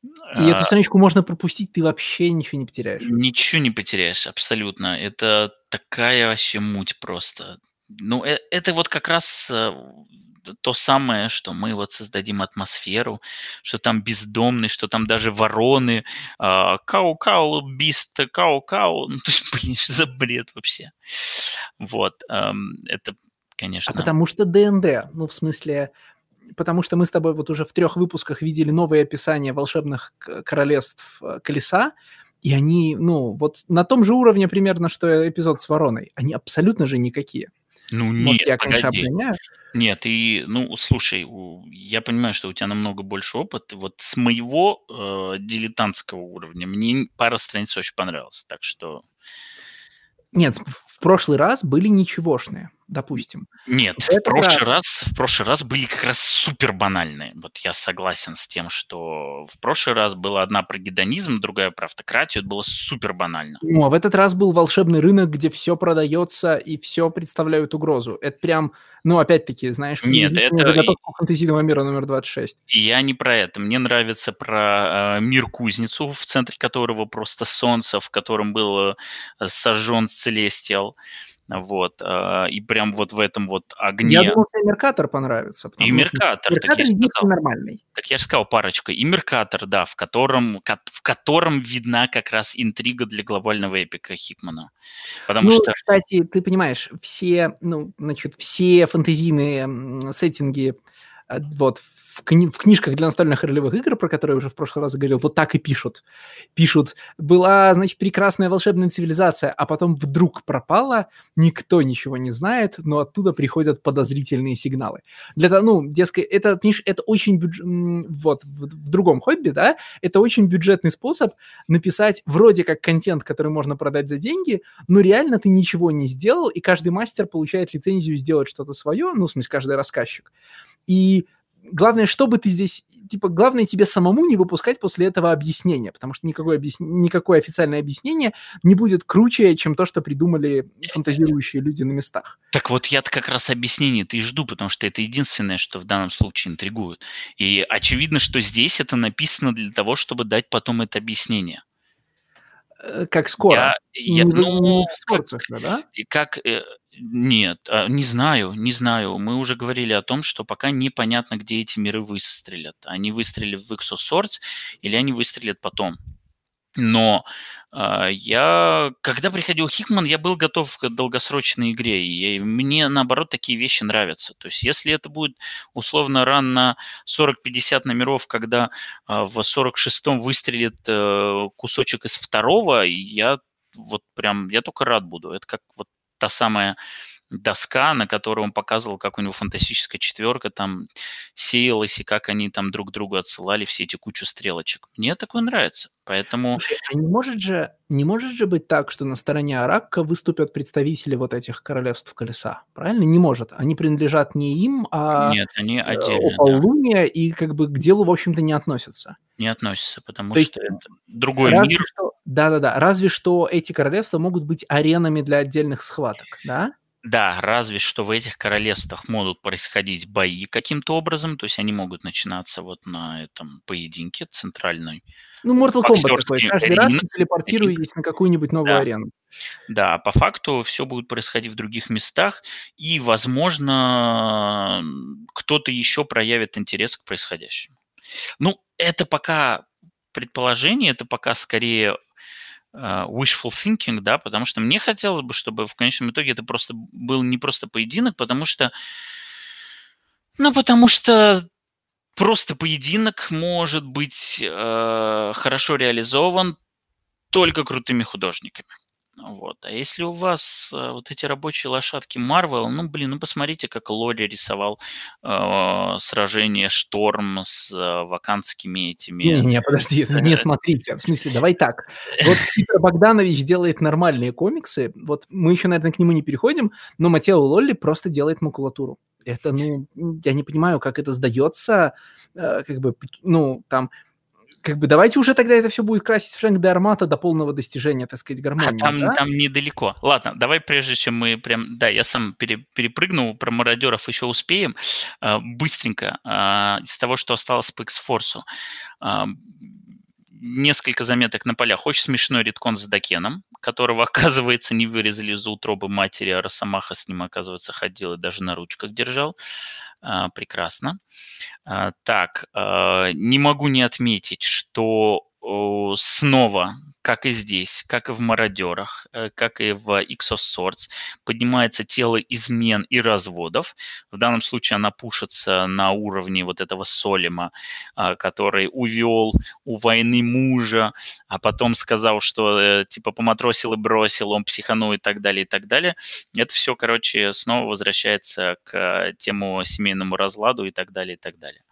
И а, эту страничку можно пропустить, ты вообще ничего не потеряешь. Ничего не потеряешь, абсолютно. Это такая вообще муть просто. Ну, э, это вот как раз э, то самое, что мы вот создадим атмосферу, что там бездомный, что там даже вороны, кау-кау, бист, кау-кау. <laughs> Ну, то есть, блин, <laughs> что за бред вообще? Вот, это, а конечно... А потому что ДНД, ну, в смысле, потому что мы с тобой вот уже в трех выпусках видели новые описания волшебных королевств э, колеса, и они, ну, вот на том же уровне примерно, что эпизод с вороной. Они абсолютно же никакие. Ну Может, нет, я, конечно, погоди. обгоняю? Нет, и, ну, слушай, я понимаю, что у тебя намного больше опыта. Вот с моего э, дилетантского уровня мне пара страниц очень понравилась. Так что Нет, в прошлый раз были ничегошные, допустим. нет, В в прошлый раз- раз, в прошлый раз были как раз супер банальные. Вот я согласен с тем, что в прошлый раз была одна про гедонизм, другая про автократию. Это было супер банально. Ну, а в этот раз был волшебный рынок, где все продается и все представляют угрозу. Это прям, ну, опять-таки, знаешь, Нет, это фэнтезийного мира номер 26. И я не про это. Мне нравится про э, мир-кузницу, в центре которого просто солнце, в котором был э, сожжен Целестиал. Вот. э, и прям вот в этом вот огне. Я думал, тебе Меркатор понравится. и потому что Меркатор, так Меркатор сказал. нормальный. Так я же сказал парочка. И Меркатор, да, в котором, ко- в котором видна как раз интрига для глобального эпика Хикмана. Потому ну, что кстати, ты понимаешь, все, ну, значит, все фэнтезийные сеттинги э, вот в, кни- в книжках для настольных ролевых игр, про которые я уже в прошлый раз говорил, вот так и пишут. Пишут, была, значит, прекрасная волшебная цивилизация, а потом вдруг пропала, никто ничего не знает, но оттуда приходят подозрительные сигналы. Для того, ну, дескать, это, понимаешь, это очень бюдж... вот, в, в другом хобби, да, это очень бюджетный способ написать вроде как контент, который можно продать за деньги, но реально ты ничего не сделал, и каждый мастер получает лицензию сделать что-то свое, ну, в смысле, каждый рассказчик. И главное, чтобы ты здесь, типа, главное тебе самому не выпускать после этого объяснения, потому что никакое, объяс... никакое официальное объяснение не будет круче, чем то, что придумали фантазирующие люди на местах. Так вот я-то как раз объяснение-то и жду, потому что это единственное, что в данном случае интригует. И очевидно, что здесь это написано для того, чтобы дать потом это объяснение. Э, Как скоро. Я, я, в- ну, в как, Скорцах, да? и как, э, нет, а, не знаю, не знаю. Мы уже говорили о том, что пока непонятно, где эти миры выстрелят. Они выстрелят в Ixo Swords или они выстрелят потом. Но а, я, когда приходил Хикман, я был готов к долгосрочной игре, и мне, наоборот, такие вещи нравятся. То есть, если это будет, условно, ран на 40-50 номеров, когда а, в 46-м выстрелит э, кусочек из второго, я вот прям, я только рад буду. Это как вот та самая доска, на которой он показывал, как у него фантастическая четверка там сеялась, и как они там друг другу отсылали все эти кучу стрелочек. Мне такое нравится. Поэтому Слушай, а не может же, не может же быть так, что на стороне Аракка выступят представители вот этих королевств колеса? Правильно? Не может. Они принадлежат не им, а нет, они э, отдельно, да, Ополуния и как бы к делу, в общем-то, не относятся. Не относятся, потому То есть, что это другой Разве мир. что, да-да-да, разве что эти королевства могут быть аренами для отдельных схваток, да? Да, разве что в этих королевствах могут происходить бои каким-то образом, то есть они могут начинаться вот на этом поединке центральной. Ну, Mortal Kombat такой. Каждый раз ринг- вы телепортируетесь на какую-нибудь новую Да. арену. Да, по факту все будет происходить в других местах, и, возможно, кто-то еще проявит интерес к происходящему. Ну, это пока предположение, это пока скорее э, wishful thinking, да, потому что мне хотелось бы, чтобы в конечном итоге это просто был не просто поединок, потому что, ну, потому что просто поединок может быть э, хорошо реализован только крутыми художниками. Вот. А если у вас э, вот эти рабочие лошадки Марвел, ну, блин, ну, посмотрите, как Лори рисовал э, сражение Шторм с э, вакантскими этими... Не-не, подожди, <laughs> не смотрите. В смысле, давай так. Вот <laughs> Питер Богданович делает нормальные комиксы. Вот мы еще, наверное, к нему не переходим, но Матео Лолли просто делает макулатуру. Это, ну, я не понимаю, как это сдается, э, как бы, ну, там, как бы давайте уже тогда это все будет красить Фрэнк де Армата до полного достижения, так сказать, А гармонии. там, да? там недалеко. Ладно, давай прежде чем мы прям... Да, я сам пере- перепрыгнул, про мародеров еще успеем. А, Быстренько. а, Из того, что осталось по X-Force. Несколько заметок на полях. Очень смешной редкон с Дакеном, которого, <laughs> оказывается, не вырезали из-за утробы матери, а Росомаха с ним, оказывается, ходил и даже на ручках держал. А, Прекрасно. А, Так, а, не могу не отметить, что снова как и здесь, как и в мародерах, э, как и в Swords, поднимается тело измен и разводов. В данном случае она пушится на уровне вот этого Солима, а, который увел у войны мужа, а потом сказал, что э, типа поматросил и бросил, он психанул и так далее, и так далее. Это все, короче, снова возвращается к тему семейному разладу и так далее, и так далее.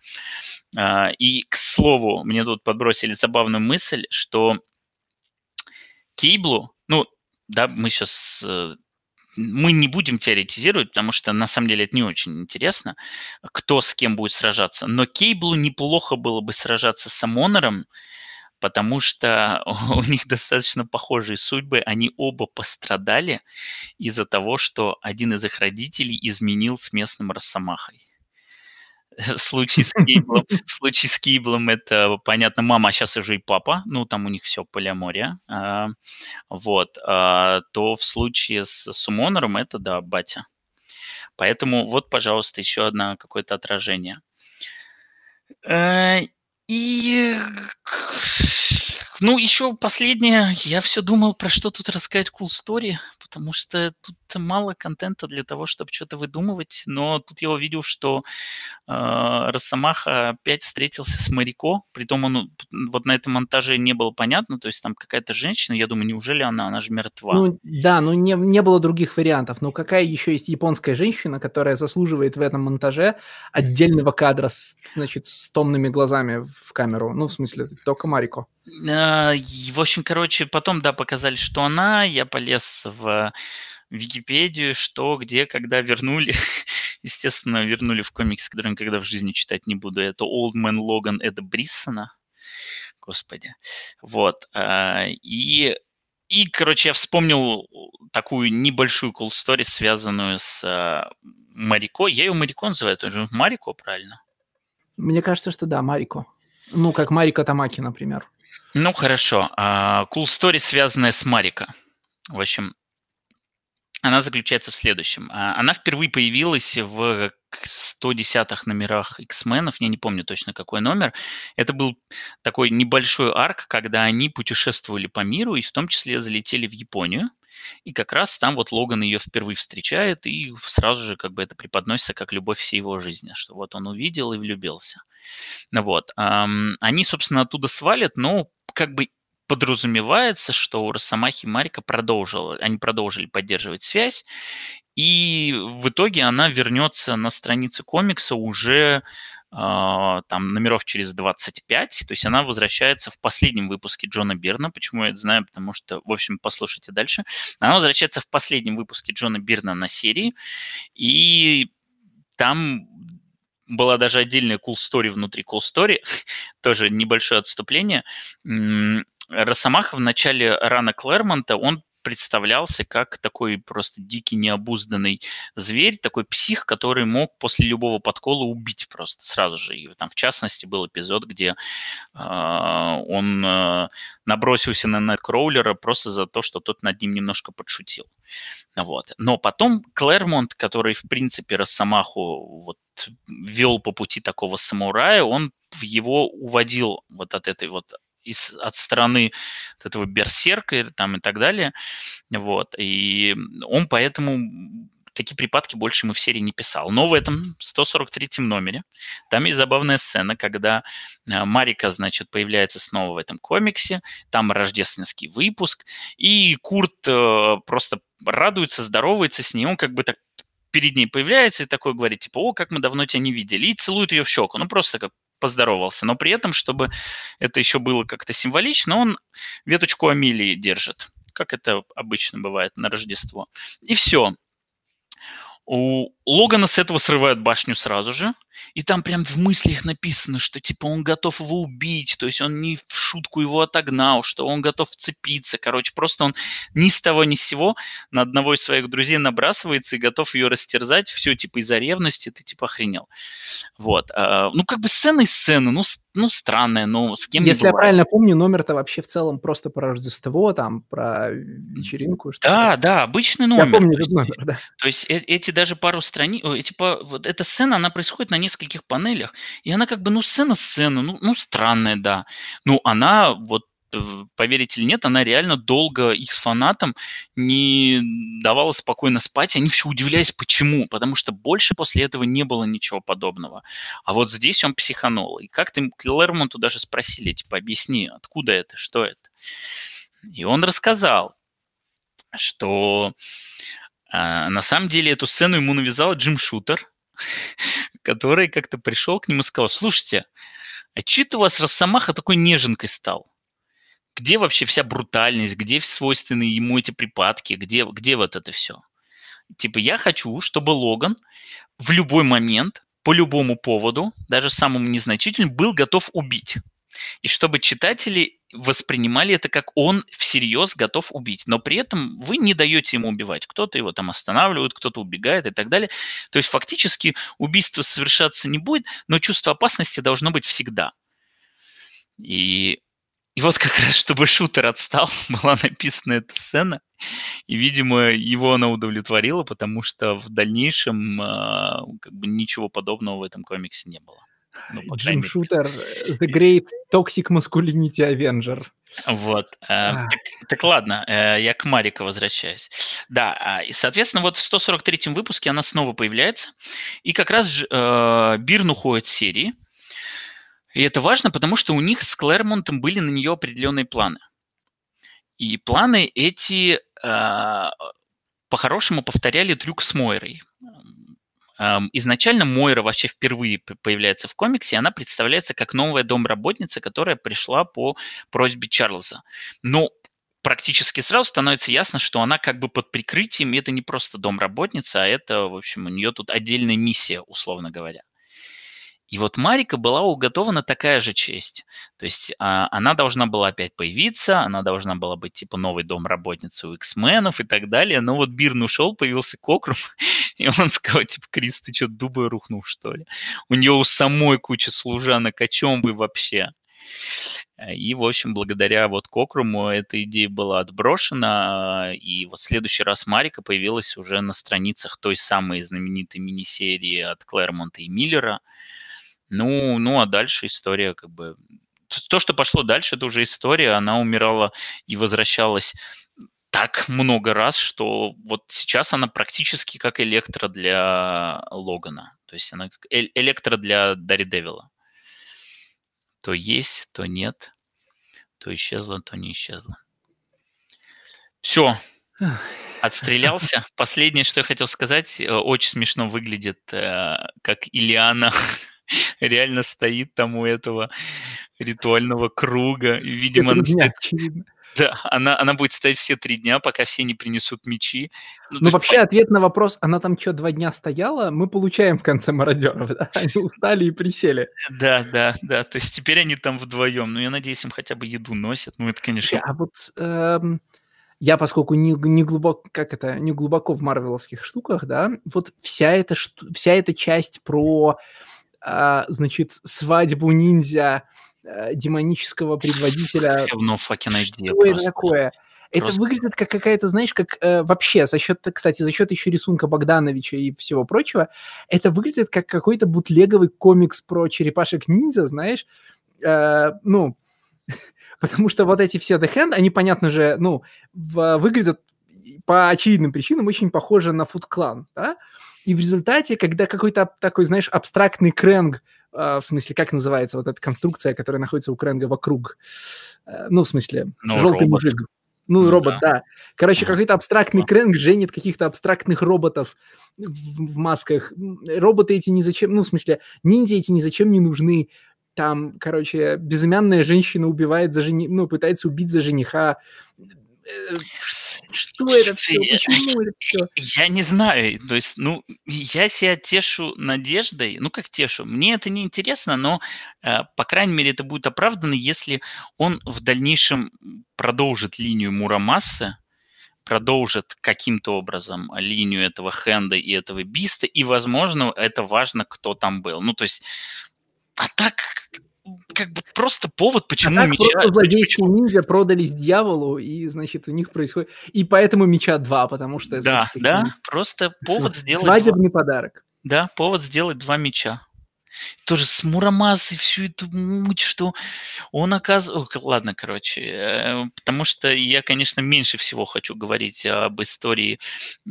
А, и, к слову, мне тут подбросили забавную мысль, что Кейблу, ну, да, мы сейчас э, мы не будем теоретизировать, потому что на самом деле это не очень интересно, кто с кем будет сражаться. Но Кейблу неплохо было бы сражаться с Амонером, потому что <laughs> у них достаточно похожие судьбы. Они оба пострадали из-за того, что один из их родителей изменил с местным Росомахой. <laughs> В случае с Кейблом, в случае с Кейблом это, понятно, мама, а сейчас уже и папа, ну, там у них все полиамория, а, вот, а, то в случае с Сумонером это, да, батя. Поэтому вот, пожалуйста, еще одно какое-то отражение. Э, и, ну, еще последнее, я все думал, про что тут рассказать cool story, потому что тут мало контента для того, чтобы что-то выдумывать, но тут я увидел, что э, Росомаха опять встретился с Марико, притом он вот на этом монтаже не было понятно, то есть там какая-то женщина, я думаю, неужели она, она же мертва. Ну да, ну не, не было других вариантов, но какая еще есть японская женщина, которая заслуживает в этом монтаже отдельного кадра с, значит, с томными глазами в камеру, ну в смысле, только Марико. А, в общем, короче, потом, да, показали, что она, я полез в Википедию, что, где, когда вернули. <laughs> Естественно, вернули в комикс, который никогда в жизни читать не буду. Это Old Man Logan Эда Бриссона. Господи. Вот. А, и, и, короче, я вспомнил такую небольшую cool story, связанную с а, Марико. Я ее Марико называю, это же Марико, правильно? Мне кажется, что да, Марико. Ну, как Марика Тамаки, например. Ну, хорошо. Uh, cool story, связанная с Марика. В общем, она заключается в следующем. Uh, она впервые появилась в 110-х номерах X-менов, я не помню точно какой номер. Это был такой небольшой арк, когда они путешествовали по миру и в том числе залетели в Японию. И как раз там вот Логан ее впервые встречает, и сразу же как бы это преподносится как любовь всей его жизни, что вот он увидел и влюбился. Вот. Они, собственно, оттуда свалят, но как бы подразумевается, что у Росомахи Марика продолжила, они продолжили поддерживать связь, и в итоге она вернется на страницы комикса уже там номеров через 25, то есть она возвращается в последнем выпуске Джона Бирна. Почему я это знаю? Потому что, в общем, послушайте дальше. Она возвращается в последнем выпуске Джона Бирна на серии, и там была даже отдельная cool story внутри cool story, <laughs> тоже небольшое отступление. Росомаха в начале рана Клэрмонта, он представлялся как такой просто дикий необузданный зверь, такой псих, который мог после любого подкола убить просто сразу же. И там в частности был эпизод, где э, он э, набросился на Найткроулера просто за то, что тот над ним немножко подшутил. Вот. Но потом Клэрмонт, который в принципе Росомаху вот вел по пути такого самурая, он его уводил вот от этой вот из, от стороны от этого берсерка там, и так далее. Вот. И он поэтому такие припадки больше ему в серии не писал. Но в этом 143-м номере там есть забавная сцена, когда а, Марика, значит, появляется снова в этом комиксе, там рождественский выпуск, и Курт э, просто радуется, здоровается с ней, он как бы так перед ней появляется и такой говорит, типа, о, как мы давно тебя не видели, и целует ее в щеку, ну просто как поздоровался. Но при этом, чтобы это еще было как-то символично, он веточку Амелии держит, как это обычно бывает на Рождество. И все. У Логана с этого срывают башню сразу же, и там прям в мыслях написано, что типа он готов его убить, то есть он не в шутку его отогнал, что он готов вцепиться, короче, просто он ни с того ни с сего на одного из своих друзей набрасывается и готов ее растерзать, все типа из-за ревности, ты типа охренел. Вот. А, ну, как бы сцена из сцены, ну, ну, странная, но с кем Если я правильно помню, номер-то вообще в целом просто про Рождество, там, про вечеринку. Что да, да, обычный номер. Я помню этот номер, да. То есть э, эти даже пару страниц, эти, вот эта сцена, она происходит на несколько нескольких панелях, и она как бы, ну, сцена сцена, ну, ну странная, да. Ну, она вот поверите или нет, она реально долго их с фанатом не давала спокойно спать. Они все удивлялись, почему. Потому что больше после этого не было ничего подобного. А вот здесь он психанул. И как-то Клэрмонту даже спросили, типа, объясни, откуда это, что это. И он рассказал, что а, на самом деле эту сцену ему навязал Джим Шутер, который как-то пришел к нему и сказал, слушайте, а че у вас Росомаха такой неженкой стал? Где вообще вся брутальность, где свойственны ему эти припадки, где, где вот это все? Типа я хочу, чтобы Логан в любой момент, по любому поводу, даже самому незначительному, был готов убить. И чтобы читатели воспринимали это как он всерьез готов убить. Но при этом вы не даете ему убивать. Кто-то его там останавливает, кто-то убегает и так далее. То есть фактически убийство совершаться не будет, но чувство опасности должно быть всегда. И и вот как раз, чтобы шутер отстал, <laughs> была написана эта сцена, и, видимо, его она удовлетворила, потому что в дальнейшем э, как бы ничего подобного в этом комиксе не было. Ну, Джим Шутер, The Great Toxic Masculinity Avenger. Вот. Э, так, так ладно, э, я к Марико возвращаюсь. Да, а, и, соответственно, вот в 143-м выпуске она снова появляется, и как раз э, Бирн уходит с серии, и это важно, потому что у них с Клэрмонтом были на нее определенные планы. И планы эти э, по-хорошему повторяли трюк с Мойрой. Изначально Мойра вообще впервые появляется в комиксе, и она представляется как новая домработница, которая пришла по просьбе Чарльза. Но практически сразу становится ясно, что она как бы под прикрытием, и это не просто домработница, а это, в общем, у нее тут отдельная миссия, условно говоря. И вот Марика была уготована такая же честь. То есть а, она должна была опять появиться, она должна была быть типа новый дом работницы у X-менов и так далее. Но вот Бирн ушел, появился Кокрум, <laughs> и он сказал, типа, Крис, ты что, дубой рухнул, что ли? У нее у самой куча служанок, о чем вы вообще? И, в общем, благодаря вот Кокруму эта идея была отброшена, и вот в следующий раз Марика появилась уже на страницах той самой знаменитой мини-серии от Клэрмонта и Миллера – ну, ну, а дальше история как бы... То, что пошло дальше, это уже история. Она умирала и возвращалась так много раз, что вот сейчас она практически как электро для Логана. То есть она как электро для Дарри Девила. То есть, то нет. То исчезла, то не исчезла. Все. Отстрелялся. Последнее, что я хотел сказать, э, очень смешно выглядит, э, как Ильяна <laughs> <laughs> реально стоит там у этого ритуального круга. И, видимо, она стоит... <laughs> Да, она, она будет стоять все три дня, пока все не принесут мечи. Ну, ну вообще, есть... ответ на вопрос, она там что, два дня стояла, мы получаем в конце мародеров, да? <laughs> Они устали и присели. Да, да, да, то есть теперь они там вдвоем. Ну, я надеюсь, им хотя бы еду носят. Ну, это, конечно... А вот эм, я, поскольку не, не глубоко, как это, не глубоко в марвеловских штуках, да, вот вся эта, вся эта часть про а, значит, свадьбу ниндзя а, демонического предводителя. Говно fucking idea Что это такое? Это Просто... выглядит как какая-то, знаешь, как э, вообще за счет, кстати, за счет еще рисунка Богдановича и всего прочего, это выглядит как какой-то бутлеговый комикс про черепашек ниндзя, знаешь, э, ну, <laughs> потому что вот эти все The Hand, они, понятно же, ну, в, выглядят по очевидным причинам очень похожи на Foot Clan, да, и в результате, когда какой-то такой, знаешь, абстрактный крэнг, э, в смысле, как называется вот эта конструкция, которая находится у крэнга вокруг, э, ну, в смысле, ну, желтый робот. мужик, ну, ну робот, да. да. Короче, какой-то абстрактный крэнг женит каких-то абстрактных роботов в, в масках. Роботы эти ни зачем, ну, в смысле, ниндзя эти ни зачем не нужны. Там, короче, безымянная женщина убивает за жени... ну, пытается убить за жениха. Э, что это все? <laughs> Почему это все? Я не знаю. То есть, ну, я себя тешу надеждой. Ну, как тешу? Мне это не интересно, но, э, по крайней мере, это будет оправдано, если он в дальнейшем продолжит линию Мурамасы, продолжит каким-то образом линию этого Хенда и этого Биста, и, возможно, это важно, кто там был. Ну, то есть, а так как бы просто повод, почему а так меча... Просто злодейские ниндзя продались дьяволу, и, значит, у них происходит... И поэтому меча два, потому что... Да, значит, да, просто повод сделать... Свадебный два... подарок. Да, повод сделать два меча. Тоже с Мурамасой всю эту муть, что он оказывается... Ладно, короче, э, потому что я, конечно, меньше всего хочу говорить об истории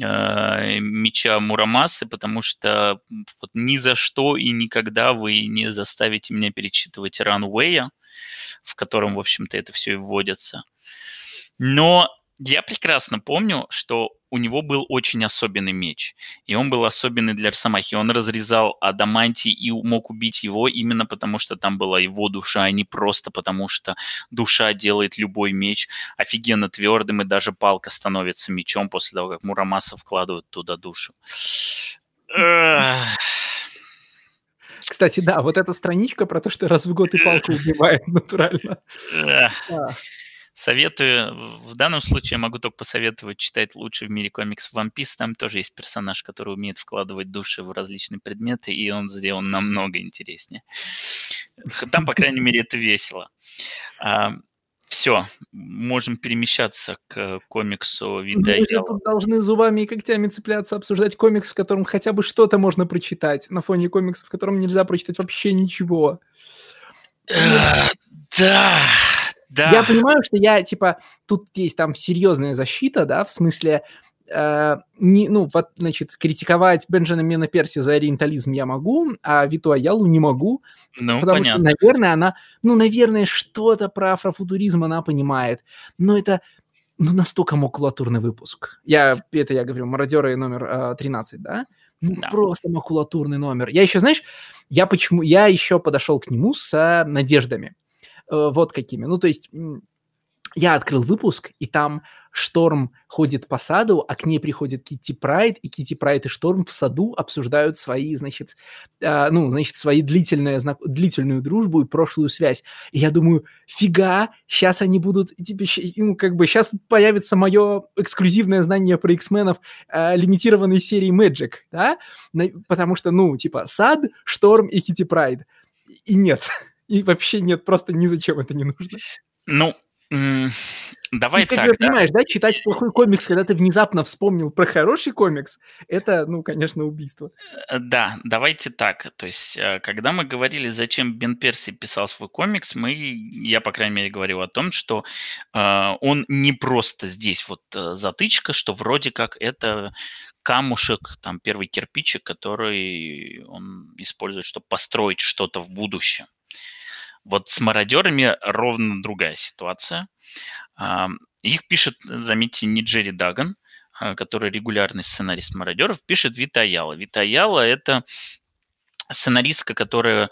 э, меча Мурамасы, потому что вот ни за что и никогда вы не заставите меня перечитывать Runway, в котором, в общем-то, это все и вводится. Но я прекрасно помню, что у него был очень особенный меч. И он был особенный для Росомахи. Он разрезал Адамантий и мог убить его именно потому, что там была его душа, а не просто потому, что душа делает любой меч офигенно твердым, и даже палка становится мечом после того, как Мурамаса вкладывает туда душу. Кстати, да, вот эта страничка про то, что раз в год и палка убивает <laughs> натурально. Советую, в данном случае я могу только посоветовать читать лучше в мире комиксов One Piece. Там тоже есть персонаж, который умеет вкладывать души в различные предметы, и он сделан намного интереснее. Там, по крайней мере, это весело. А, все, можем перемещаться к комиксу Вита <laughs> Мы же тут должны зубами и когтями цепляться, обсуждать комикс, в котором хотя бы что-то можно прочитать, на фоне комикса, в котором нельзя прочитать вообще ничего. Да, да. Я понимаю, что я, типа, тут есть там серьезная защита, да, в смысле, э, не, ну, вот, значит, критиковать Бенджамина Перси за ориентализм я могу, а Виту Аялу не могу, ну, потому понятно. что, наверное, она, ну, наверное, что-то про афрофутуризм она понимает, но это, ну, настолько макулатурный выпуск. Я, это я говорю, мародеры номер э, 13, да? Ну, да. просто макулатурный номер. Я еще, знаешь, я почему, я еще подошел к нему с надеждами. Э, вот какими. Ну, то есть я открыл выпуск, и там Шторм ходит по саду, а к ней приходит Китти Прайд, и Китти Прайд и Шторм в саду обсуждают свои, значит, э, ну, значит, свои длительные, знак, длительную дружбу и прошлую связь. И я думаю, фига, сейчас они будут, типа, ну, как бы, сейчас появится мое эксклюзивное знание про X-менов э, лимитированной серии Magic, да, потому что, ну, типа, сад, Шторм и Китти Прайд. И нет, и вообще нет, просто ни зачем это не нужно. Ну, Давай ты, так, как да? понимаешь, да, читать плохой комикс, когда ты внезапно вспомнил про хороший комикс, это, ну, конечно, убийство. Э, да, давайте так. То есть, э, когда мы говорили, зачем Бен Перси писал свой комикс, мы, я, по крайней мере, говорил о том, что э, он не просто здесь вот э, затычка, что вроде как это камушек, там, первый кирпичик, который он использует, чтобы построить что-то в будущем. Вот с мародерами ровно другая ситуация. Их пишет, заметьте, не Джерри Даган, а, который регулярный сценарист мародеров, пишет Вита Аяла. Вита Аяла – это сценаристка, которая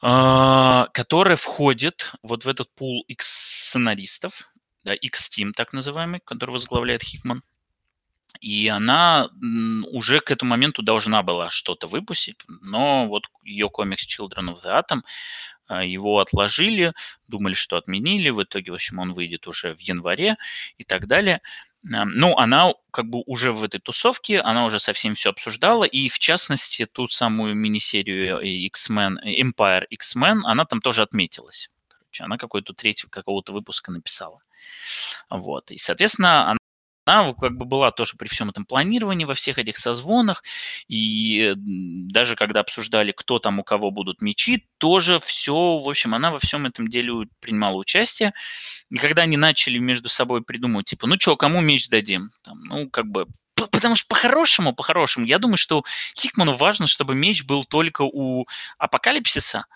а, которая входит вот в этот пул X-сценаристов, да, X-Team так называемый, который возглавляет Хикман. И она уже к этому моменту должна была что-то выпустить, но вот ее комикс Children of the Atom а, его отложили, думали, что отменили, в итоге, в общем, он выйдет уже в январе и так далее. Ну, она как бы уже в этой тусовке, она уже совсем все обсуждала, и в частности ту самую мини-серию X-Men, Empire X-Men, она там тоже отметилась. Короче, она какой-то третий какого-то выпуска написала. Вот. И, соответственно, она она как бы была тоже при всем этом планировании, во всех этих созвонах, и даже когда обсуждали, кто там у кого будут мечи, тоже все, в общем, она во всем этом деле принимала участие. И когда они начали между собой придумывать, типа, ну что, кому меч дадим? Там, ну, как бы потому что по-хорошему, по-хорошему, я думаю, что Хикману важно, чтобы меч был только у Апокалипсиса,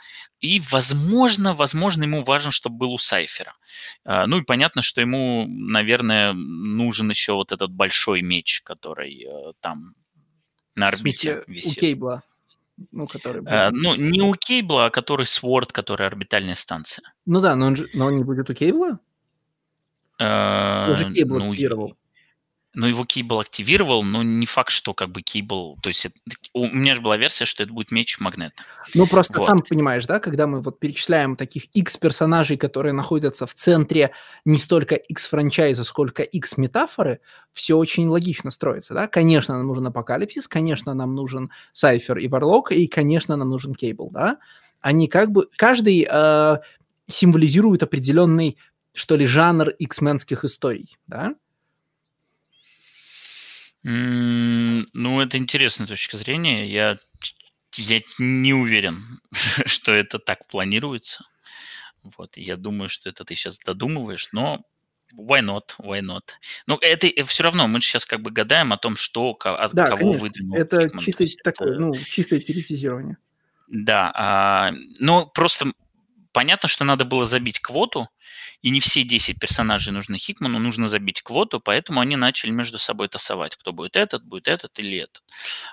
и, возможно, возможно, ему важно, чтобы был у Сайфера. А, ну и понятно, что ему, наверное, нужен еще вот этот большой меч, который э, там на орбите висит. У Кейбла. Ну, который будет... а, ну, не у Кейбла, а который Сворд, который орбитальная станция. Ну да, но он, же, но он не будет у Кейбла? А, Уже Кейбл ну, активировал но его Кейбл активировал, но не факт, что как бы Кейбл... То есть это, у меня же была версия, что это будет меч магнет. Ну, просто вот. сам понимаешь, да, когда мы вот перечисляем таких X-персонажей, которые находятся в центре не столько X-франчайза, сколько X-метафоры, все очень логично строится, да. Конечно, нам нужен Апокалипсис, конечно, нам нужен Сайфер и Варлок, и, конечно, нам нужен Кейбл, да. Они как бы... Каждый э, символизирует определенный, что ли, жанр X-менских историй, да. Ну, это интересная точка зрения. Я Я не уверен, <laughs> что это так планируется. Вот, я думаю, что это ты сейчас додумываешь, но why not, why not. Ну, это все равно, мы сейчас как бы гадаем о том, что, от Да, кого конечно. выдвинул Это Хикман. То чисто есть такое, это, ну, чистое теоретизирование. да, а, но просто понятно, что надо было забить квоту, и не все 10 персонажей нужны Хикману, нужно забить квоту, поэтому они начали между собой тасовать, кто будет этот, будет этот или этот.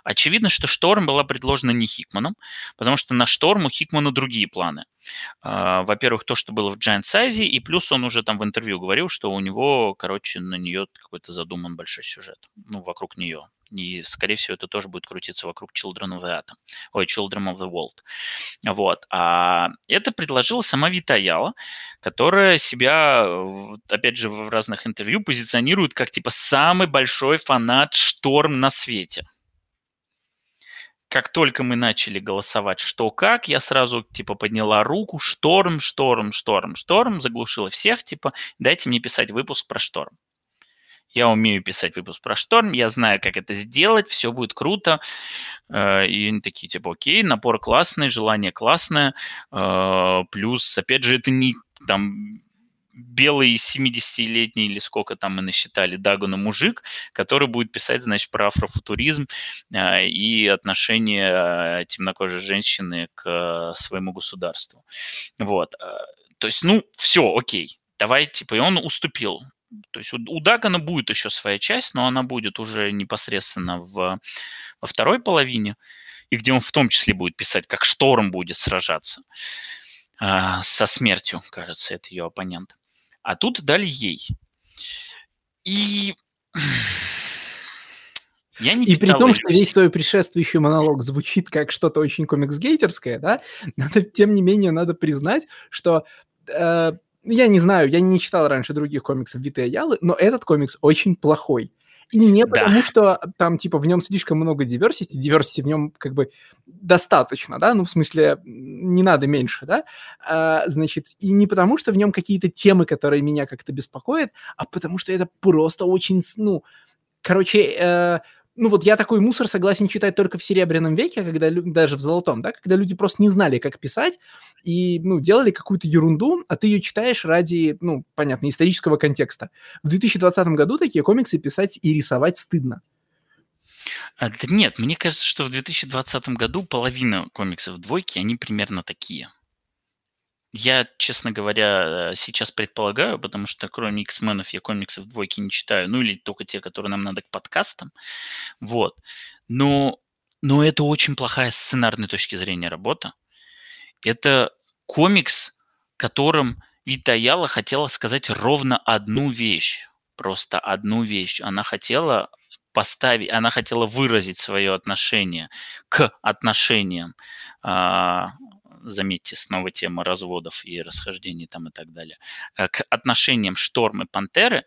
Очевидно, что Шторм была предложена не Хикманом, потому что на Шторм у Хикмана другие планы. А, Во-первых, то, что было в Giant Size, и плюс он уже там в интервью говорил, что у него, короче, на нее какой-то задуман большой сюжет, ну, вокруг нее. И, скорее всего, это тоже будет крутиться вокруг Children of the Atom. Ой, Children of the World. Вот. А это предложила сама Витаяла, которая себя, опять же, в разных интервью позиционирует как, типа, самый большой фанат Шторм на свете. Как только мы начали голосовать что как, я сразу, типа, подняла руку, шторм, шторм, шторм, шторм, заглушила всех, типа, дайте мне писать выпуск про шторм. Я умею писать выпуск про шторм, я знаю, как это сделать, все будет круто. Э, И они такие, типа, окей, напор классный, желание классное. Э, Плюс, опять же, это не там белый 70-летний или сколько там мы насчитали Дагона мужик, который будет писать, значит, про афрофутуризм э, и отношение э, темнокожей женщины к э, своему государству. Вот. То есть, ну, все, окей. Давай, типа, и он уступил. То есть у, у Дагана будет еще своя часть, но она будет уже непосредственно в, во второй половине, и где он в том числе будет писать, как Шторм будет сражаться а, со смертью, кажется, это ее оппонент. А тут дали ей. И <clears throat> я не И при том, что весь твой предшествующий монолог звучит как что-то очень комикс-гейтерское, да, <laughs> надо, тем не менее, надо признать, что э, я не знаю, я не читал раньше других комиксов Виты Аялы, но этот комикс очень плохой. И не Да. потому, что там, типа, в нем слишком много диверсити, диверсити в нем, как бы, достаточно, да, ну, в смысле, не надо меньше, да, А, значит, и не потому, что в нем какие-то темы, которые меня как-то беспокоят, а потому что это просто очень, ну, короче, э, ну вот я такой мусор согласен читать только в Серебряном веке, когда лю- даже в Золотом, да, когда люди просто не знали, как писать, и, ну, делали какую-то ерунду, а ты ее читаешь ради, ну, понятно, исторического контекста. В 2020 году такие комиксы писать и рисовать стыдно. А, нет, мне кажется, что в 2020 году половина комиксов двойки, они примерно такие. Я, честно говоря, э, сейчас предполагаю, потому что кроме X-менов я комиксов двойки не читаю, ну или только те, которые нам надо к подкастам. Вот. Но, но это очень плохая сценарной точки зрения работа. Это комикс, которым Вита Яла хотела сказать ровно одну вещь. Просто одну вещь. Она хотела поставить, она хотела выразить свое отношение к отношениям, а, заметьте, снова тема разводов и расхождений там и так далее, э, к отношениям Шторм и Пантеры,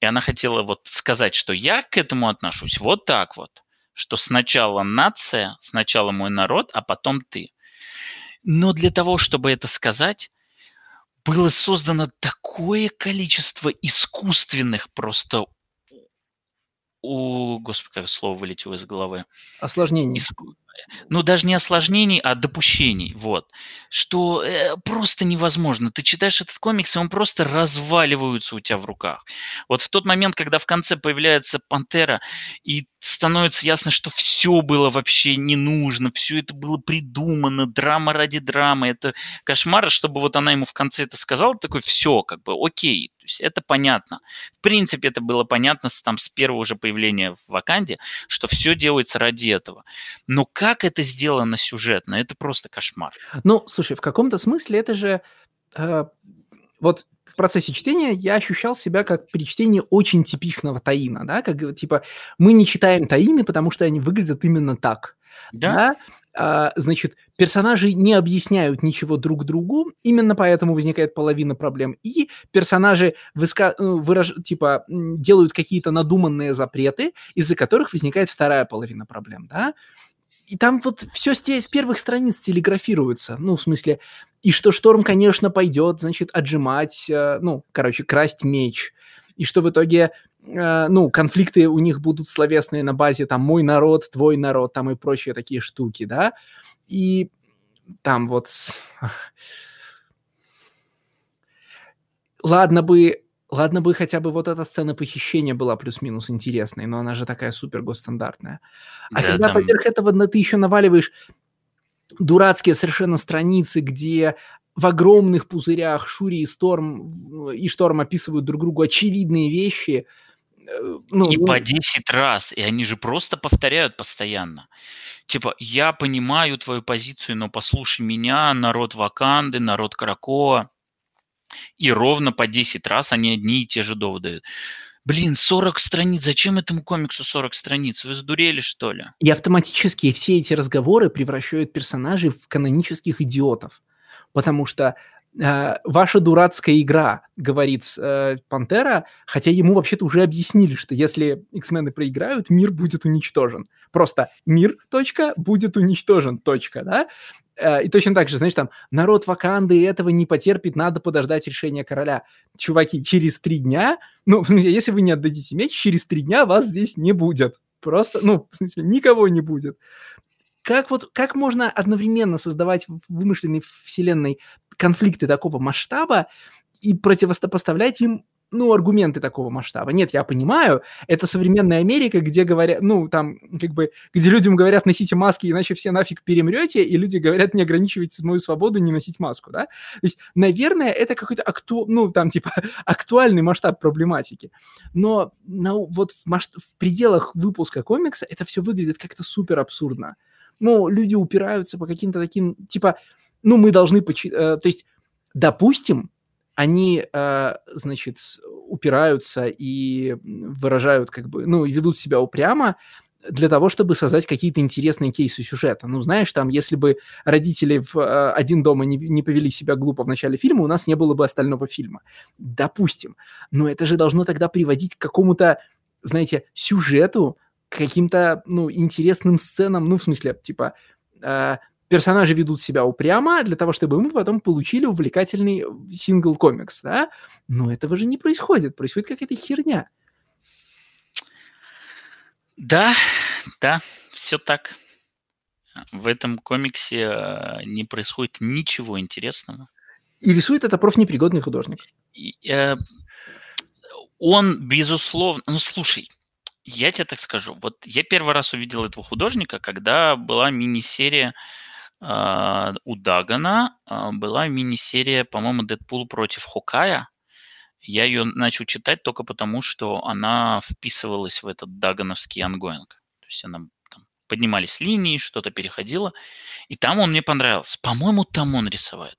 и она хотела вот сказать, что я к этому отношусь вот так вот, что сначала нация, сначала мой народ, а потом ты. Но для того, чтобы это сказать, было создано такое количество искусственных просто у, господи, как слово вылетело из головы. Осложнений. Иску- Ну, даже не осложнений, а допущений, вот. Что э, просто невозможно. Ты читаешь этот комикс, и он просто разваливается у тебя в руках. Вот в тот момент, когда в конце появляется Пантера, и становится ясно, что все было вообще не нужно, все это было придумано, драма ради драмы, это кошмар, чтобы вот она ему в конце это сказала, такой, все, как бы, окей, то есть это понятно. В принципе, это было понятно с, там, с первого же появления в Ваканде, что все делается ради этого. Но как это сделано сюжетно, это просто кошмар. Ну, слушай, в каком-то смысле это же... вот в процессе чтения я ощущал себя как при чтении очень типичного таина, да, как, типа, мы не читаем таины, потому что они выглядят именно так, Да? да, А, значит, персонажи не объясняют ничего друг другу, именно поэтому возникает половина проблем, и персонажи выска... э, выраж... типа, делают какие-то надуманные запреты, из-за которых возникает вторая половина проблем, да, и там вот все с, те- с первых страниц телеграфируется. Ну, в смысле, и что Шторм, конечно, пойдет, значит, отжимать, э, ну, короче, красть меч. И что в итоге э, ну, конфликты у них будут словесные на базе там «мой народ», «твой народ», там и прочие такие штуки, да, и там вот... Ладно бы Ладно бы хотя бы вот эта сцена похищения была плюс-минус интересной, но она же такая супер госстандартная. А да, когда там... поверх этого на, ты еще наваливаешь дурацкие совершенно страницы, где в огромных пузырях Шури и Сторм и Шторм описывают друг другу очевидные вещи. Э, ну, и ну... по 10 раз, и они же просто повторяют постоянно. Типа, я понимаю твою позицию, но послушай меня, народ Ваканды, народ Кракоа. И ровно по 10 раз они одни и те же доводы. Блин, 40 страниц, зачем этому комиксу 40 страниц? Вы сдурели, что ли? И автоматически все эти разговоры превращают персонажей в канонических идиотов. Потому что ваша дурацкая игра, говорит э, Пантера, хотя ему вообще-то уже объяснили, что если X-мены проиграют, мир будет уничтожен. Просто мир, точка, будет уничтожен, точка, да? Э, и точно так же, знаешь, там, народ Ваканды этого не потерпит, надо подождать решения короля. Чуваки, через три дня, ну, если вы не отдадите меч, через три дня вас здесь не будет. Просто, ну, в смысле, никого не будет. Как вот, как можно одновременно создавать в вымышленной вселенной конфликты такого масштаба и противопоставлять им ну, аргументы такого масштаба. Нет, я понимаю, это современная Америка, где говорят, ну, там, как бы, где людям говорят, носите маски, иначе все нафиг перемрете, и люди говорят, не ограничивайте мою свободу, не носить маску, да? То есть, наверное, это какой-то, акту... ну, там, типа, <laughs> актуальный масштаб проблематики. Но на, вот в, масш... в пределах выпуска комикса это все выглядит как-то супер абсурдно. Ну, люди упираются по каким-то таким, типа, ну, мы должны, почи... э, то есть, допустим, они, э, значит, упираются и выражают, как бы, ну, ведут себя упрямо для того, чтобы создать какие-то интересные кейсы сюжета. Ну, знаешь, там, если бы родители в э, «Один дома» не, не повели себя глупо в начале фильма, у нас не было бы остального фильма. Допустим. Но это же должно тогда приводить к какому-то, знаете, сюжету, к каким-то, ну, интересным сценам, ну, в смысле, типа, персонажи ведут себя упрямо для того, чтобы мы потом получили увлекательный сингл-комикс, да? Но этого же не происходит, происходит какая-то херня. Да, да, все так. В этом комиксе э, не происходит ничего интересного. И рисует это профнепригодный художник. И, э, он, безусловно... Ну, слушай, я тебе так скажу. Вот я первый раз увидел этого художника, когда была мини-серия у Дагана а, была мини-серия, по-моему, «Дэдпул против Хокая». Я ее начал читать только потому, что она вписывалась в этот дагановский ongoing. То есть она там, поднимались линии, что-то переходило. И там он мне понравился. По-моему, там он рисует.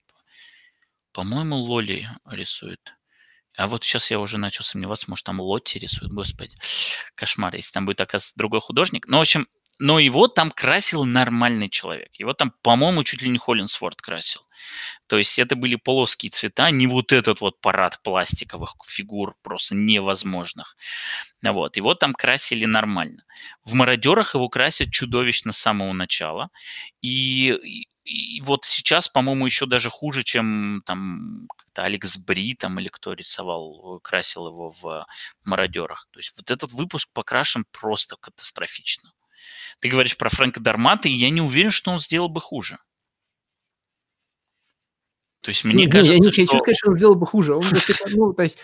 По-моему, Лоли рисует. А вот сейчас я уже начал сомневаться, может, там Лотти рисует, господи. Кошмар, если там будет, оказывается, другой художник. Но, в общем, но его там красил нормальный человек. Его там, по-моему, чуть ли не Холлинсворд красил. То есть это были плоские цвета, не вот этот вот парад пластиковых фигур просто невозможных. Вот. Его там красили нормально. В «Мародерах» его красят чудовищно с самого начала. И, и, и вот сейчас, по-моему, еще даже хуже, чем там как-то Алекс Бри там или кто рисовал, красил его в «Мародерах». То есть вот этот выпуск покрашен просто катастрофично. Ты говоришь про Фрэнка Дармата, и я не уверен, что он сделал бы хуже. То есть мне не, кажется, я не что... хочу сказать, что он сделал бы хуже. Он бы, ну, то есть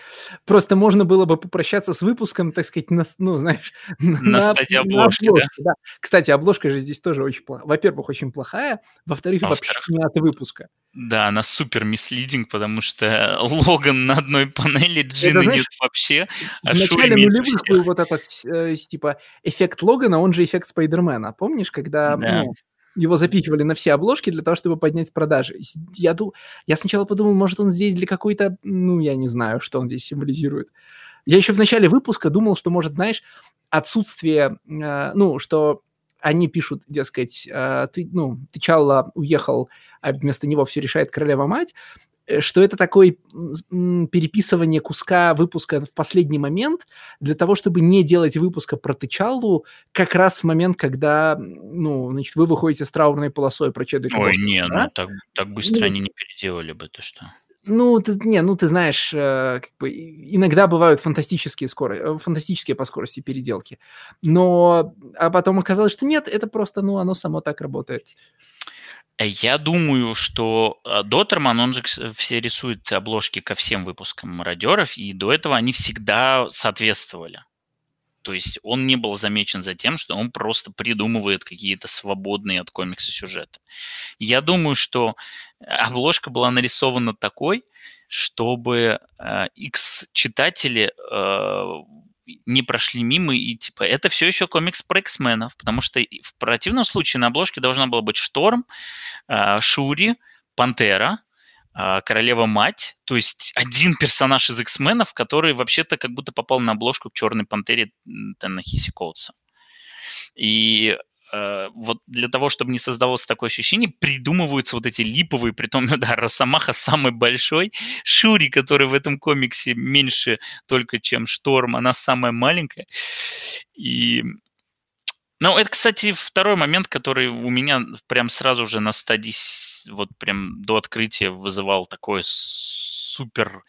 просто можно было бы попрощаться с выпуском, так сказать, на, ну, знаешь, <laughs> на, на стадии обложки, на обложке, да? да? Кстати, обложка же здесь тоже очень плохая. Во-первых, очень плохая, во-вторых, во вообще не от выпуска. Да, она супер мислидинг, потому что Логан на одной панели, Джина Это, знаешь, нет вообще, а В начале нулевых был вот этот, э, типа, эффект Логана, он же эффект Спайдермена. Помнишь, когда да. ну, его запихивали на все обложки для того, чтобы поднять продажи. Я, ду... я сначала подумал, может, он здесь для какой-то... Ну, я не знаю, что он здесь символизирует. Я еще в начале выпуска думал, что, может, знаешь, отсутствие... Э, ну, что они пишут, дескать, э, ты, ну, ты Чалла уехал, а вместо него все решает королева-мать, что это такое переписывание куска выпуска в последний момент для того, чтобы не делать выпуска про Тычалу как раз в момент, когда, ну, значит, вы выходите с траурной полосой про Чеда Ой, не, да? ну так, так быстро ну, они не переделали бы, то что. Ну, ты, не, ну ты знаешь, э, как бы иногда бывают фантастические скорости, э, фантастические по скорости переделки, но а потом оказалось, что нет, это просто, ну, оно само так работает. Я думаю, что Дотерман, он же все рисует обложки ко всем выпускам мародеров, и до этого они всегда соответствовали. То есть он не был замечен за тем, что он просто придумывает какие-то свободные от комикса сюжеты. Я думаю, что обложка была нарисована такой, чтобы э, X-читатели э, не прошли мимо и типа это все еще комикс про X-менов, потому что в противном случае на обложке должна была быть Шторм, э, Шури, Пантера, а, королева-мать, то есть один <laughs> персонаж из X-менов, который вообще-то как будто попал на обложку к Черной Пантере Теннахиси Коутса. И э, вот для того, чтобы не создавалось такое ощущение, придумываются вот эти липовые, притом, <laughs> да, Росомаха самый большой, Шури, который в этом комиксе меньше только, чем Шторм, она самая маленькая. И ну, это, кстати, второй момент, который у меня прям сразу же на стадии, вот прям до открытия вызывал такое супер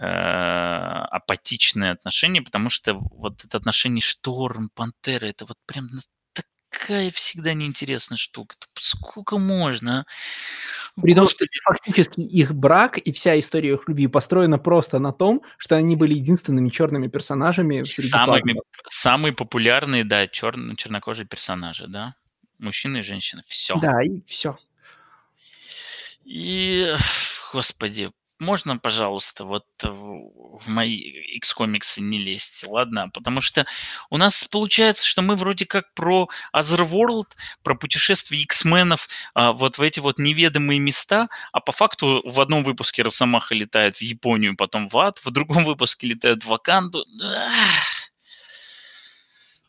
э, апатичное отношение, потому что вот это отношение Шторм, Пантера, это вот прям такая всегда неинтересная штука. Сколько можно? При том, что фактически их брак и вся история их любви построена просто на том, что они были единственными черными персонажами Самыми, Самые популярные, да, черно, чернокожие персонажи, да. Мужчины и женщины. Все. Да, и все. И, господи, можно, пожалуйста, вот в мои X-комиксы не лезть, ладно? Потому что у нас получается, что мы вроде как про Otherworld, про путешествие X-менов а, вот в эти вот неведомые места, а по факту в одном выпуске Росомаха летает в Японию, потом в ад, в другом <laughs> выпуске летает в Ваканду.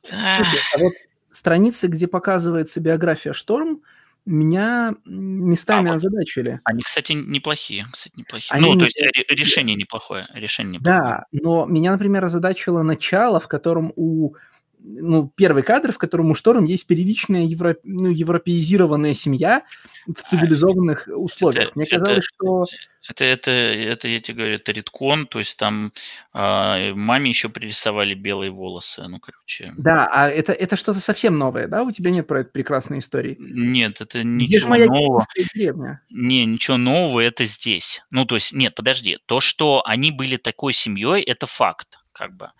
Слушай, а вот страницы, где показывается биография Шторм, меня местами а, озадачили. Они, кстати, неплохие. Кстати, неплохие. Они ну, то есть решение неплохое. Решение неплохое. Да, но меня, например, озадачило начало, в котором у ну, первый кадр, в котором у Шторм есть приличная евро, ну, европеизированная семья в а, цивилизованных условиях. Это, Мне казалось, это, что... Это, это, это, я тебе говорю, это редкон, то есть там э, маме еще пририсовали белые волосы, ну, короче. Да, а это, это что-то совсем новое, да? У тебя нет про это прекрасной истории? Нет, это ничего Где же моя нового. Деревня? Не, ничего нового, это здесь. Ну, то есть, нет, подожди, то, что они были такой семьей, это факт как бы,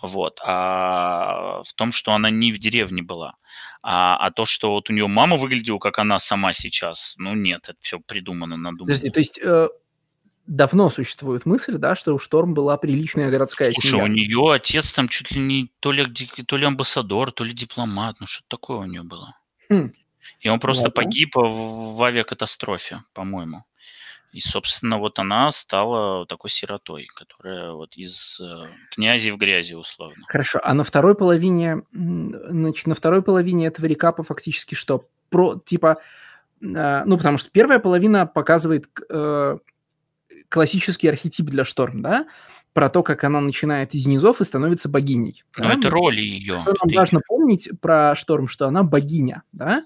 вот, а в том, что она не в деревне была, а, а то, что вот у нее мама выглядела, как она сама сейчас, ну нет, это все придумано, надумано. Подожди, то есть э, давно существует мысль, да, что у Шторм была приличная городская Слушай, семья? у нее отец там чуть ли не то ли, то ли амбассадор, то ли дипломат, ну что такое у нее было. Хм. И он просто Ладно. погиб в, в авиакатастрофе, по-моему. И, собственно, вот она стала такой сиротой, которая вот из э, князи в грязи, условно. Хорошо, а на второй половине, значит, на второй половине этого рекапа фактически что? Про, типа, э, ну, потому что первая половина показывает э, классический архетип для Шторм, да? Про то, как она начинает из низов и становится богиней. Ну, да? это роли ее. Что нам важно помнить про Шторм, что она богиня, да?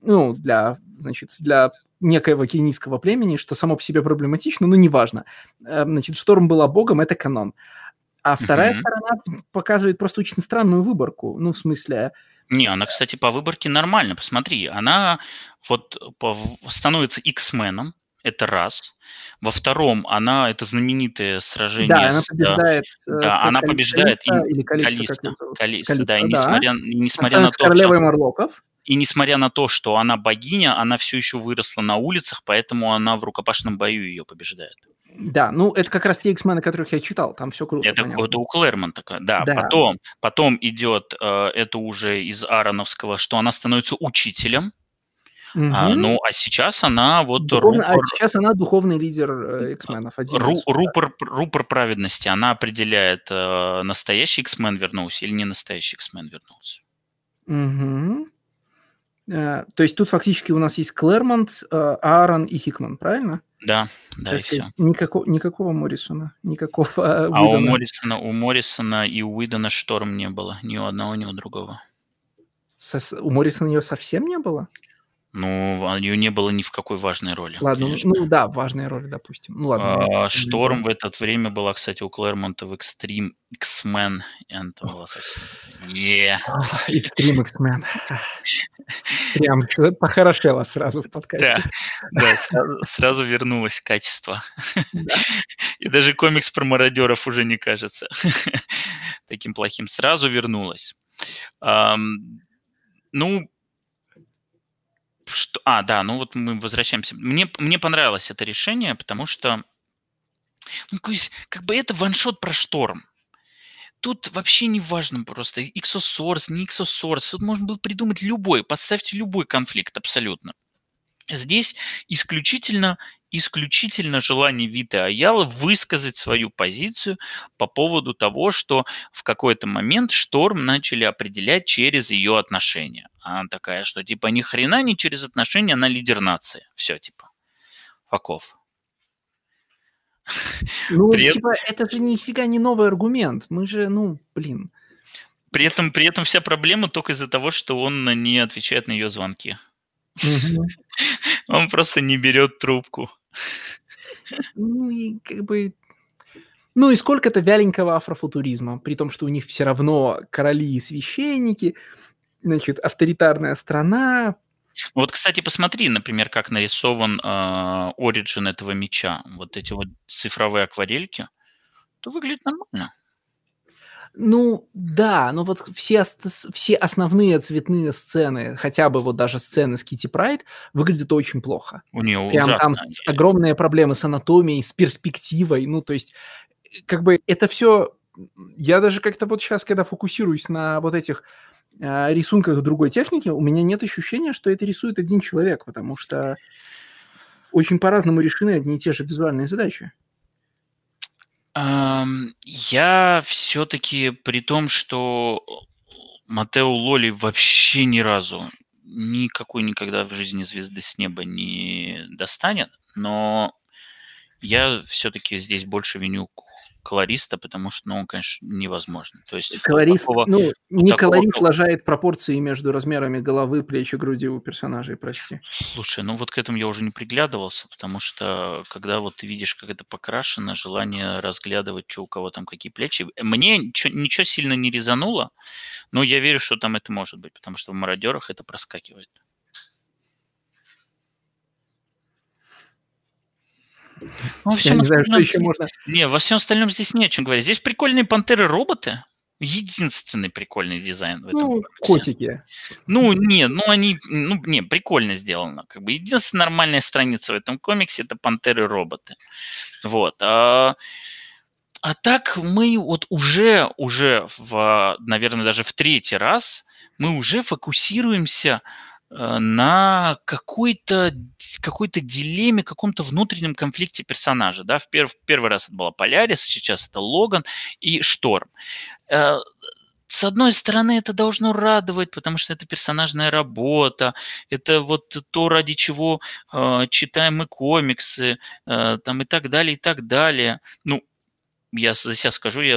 Ну, для, значит, для некоего кенийского племени, что само по себе проблематично, но неважно. Э, значит, Шторм была богом, это канон. А вторая mm-hmm. сторона показывает просто очень странную выборку. Ну, в смысле... Не, она, кстати, по выборке нормально. Посмотри, она вот становится X-меном, это раз. Во втором, она это знаменитое сражение. Да, она побеждает. С, э, да, она побеждает Калиста, или Калиста, Калиста, Калиста, да, и несмотря, да. несмотря на то, королевой что... Марлоков. И несмотря на то, что она богиня, она все еще выросла на улицах, поэтому она в рукопашном бою ее побеждает. Да, ну это как раз те X-мены, которых я читал, там все круто. Это, это у Клэрмонта, да. да. Потом, потом идет э, это уже из Ароновского, что она становится учителем. Угу. А, ну, а сейчас она вот... Духовно, рупор... А сейчас она духовный лидер э, X-менов. Ру, рупор, рупор праведности. Она определяет, э, настоящий X-мен вернулся или не настоящий X-мен вернулся. Угу. То есть тут фактически у нас есть Клэрмонт, Аарон и Хикман, правильно? Да, да, так и сказать, все. Никакого, никакого Моррисона, никакого э, А у Моррисона, у Моррисона и у Уидона шторм не было, ни у одного, ни у другого. Со, у Моррисона ее совсем не было? Ну, а ее не было ни в какой важной роли. Ладно, ну, ну да, важная роль, допустим. Ну ладно. А, Шторм в это время была, кстати, у Клэрмонта в Extreme X-Men. И она там была совсем... Yeah. Extreme X-Men. Прям похорошело сразу в подкасте. Да, да сразу, вернулось качество. Да. <laughs> И даже комикс про мародеров уже не кажется <laughs> таким плохим. Сразу вернулось. Ну, что, а, да, ну вот мы возвращаемся. Мне, мне понравилось это решение, потому что, ну, как бы это ваншот про шторм. Тут вообще не важно просто Exosource, не Exosource. Тут можно было придумать любой, подставьте любой конфликт абсолютно. Здесь исключительно исключительно желание Виты Аялы высказать свою позицию по поводу того, что в какой-то момент Шторм начали определять через ее отношения. Она такая, что типа ни хрена не через отношения, она лидер нации. Все, типа. Факов. Ну, <laughs> При типа, это же нифига не новый аргумент. Мы же, ну, блин. При этом, при этом вся проблема только из-за того, что он не отвечает на ее звонки. <laughs> Он просто не берет трубку. <laughs> Ну и как бы... Ну и сколько-то вяленького афрофутуризма, при том, что у них все равно короли и священники, значит, авторитарная страна. Вот, кстати, посмотри, например, как нарисован э, оригин этого меча. Вот эти вот цифровые акварельки. То выглядит нормально. Ну, да, но вот все, все основные цветные сцены, хотя бы вот даже сцены с Кити Прайд, выглядят очень плохо. У нее Прям там огромные проблемы с анатомией, с перспективой. Ну, то есть, как бы это все... Я даже как-то вот сейчас, когда фокусируюсь на вот этих э, рисунках другой техники, у меня нет ощущения, что это рисует один человек, потому что очень по-разному решены одни и те же визуальные задачи. Я все-таки при том, что Матео Лоли вообще ни разу никакой никогда в жизни звезды с неба не достанет, но я все-таки здесь больше виню колориста, потому что, ну, конечно, невозможно. То есть колорист, такого, ну, не такого... колорист ложает пропорции между размерами головы, плеч и груди у персонажей, прости. Слушай, ну вот к этому я уже не приглядывался, потому что когда вот ты видишь, как это покрашено, желание разглядывать, что у кого там какие плечи. Мне ничего, ничего сильно не резануло, но я верю, что там это может быть, потому что в мародерах это проскакивает. Ну, во всем Я не знаю, что еще можно... Не, во всем остальном здесь не о чем говорить. Здесь прикольные пантеры-роботы. Единственный прикольный дизайн в этом Ну, комиксе. котики. Ну, не, ну они, ну, не, прикольно сделано. Как бы единственная нормальная страница в этом комиксе это пантеры-роботы. Вот. А, а так мы вот уже, уже в, наверное, даже в третий раз мы уже фокусируемся на какой-то какой дилемме, каком-то внутреннем конфликте персонажа. Да? В, пер, первый раз это была Полярис, сейчас это Логан и Шторм. Э, с одной стороны, это должно радовать, потому что это персонажная работа, это вот то, ради чего э, читаем мы комиксы, э, там и так далее, и так далее. Ну, я за себя скажу, я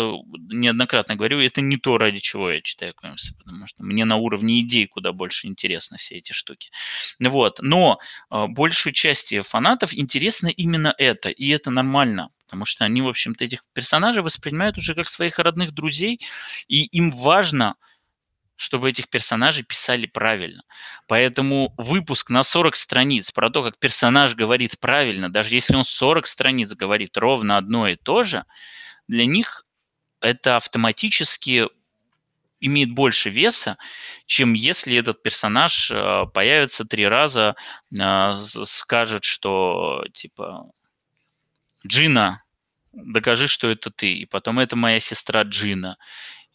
неоднократно говорю, это не то, ради чего я читаю комиксы, потому что мне на уровне идей куда больше интересны все эти штуки. Вот. Но э, большую часть фанатов интересно именно это, и это нормально, потому что они, в общем-то, этих персонажей воспринимают уже как своих родных друзей, и им важно, чтобы этих персонажей писали правильно. Поэтому выпуск на 40 страниц про то, как персонаж говорит правильно, даже если он 40 страниц говорит ровно одно и то же, для них это автоматически имеет больше веса, чем если этот персонаж э, появится три раза, э, скажет, что типа Джина, докажи, что это ты, и потом это моя сестра Джина.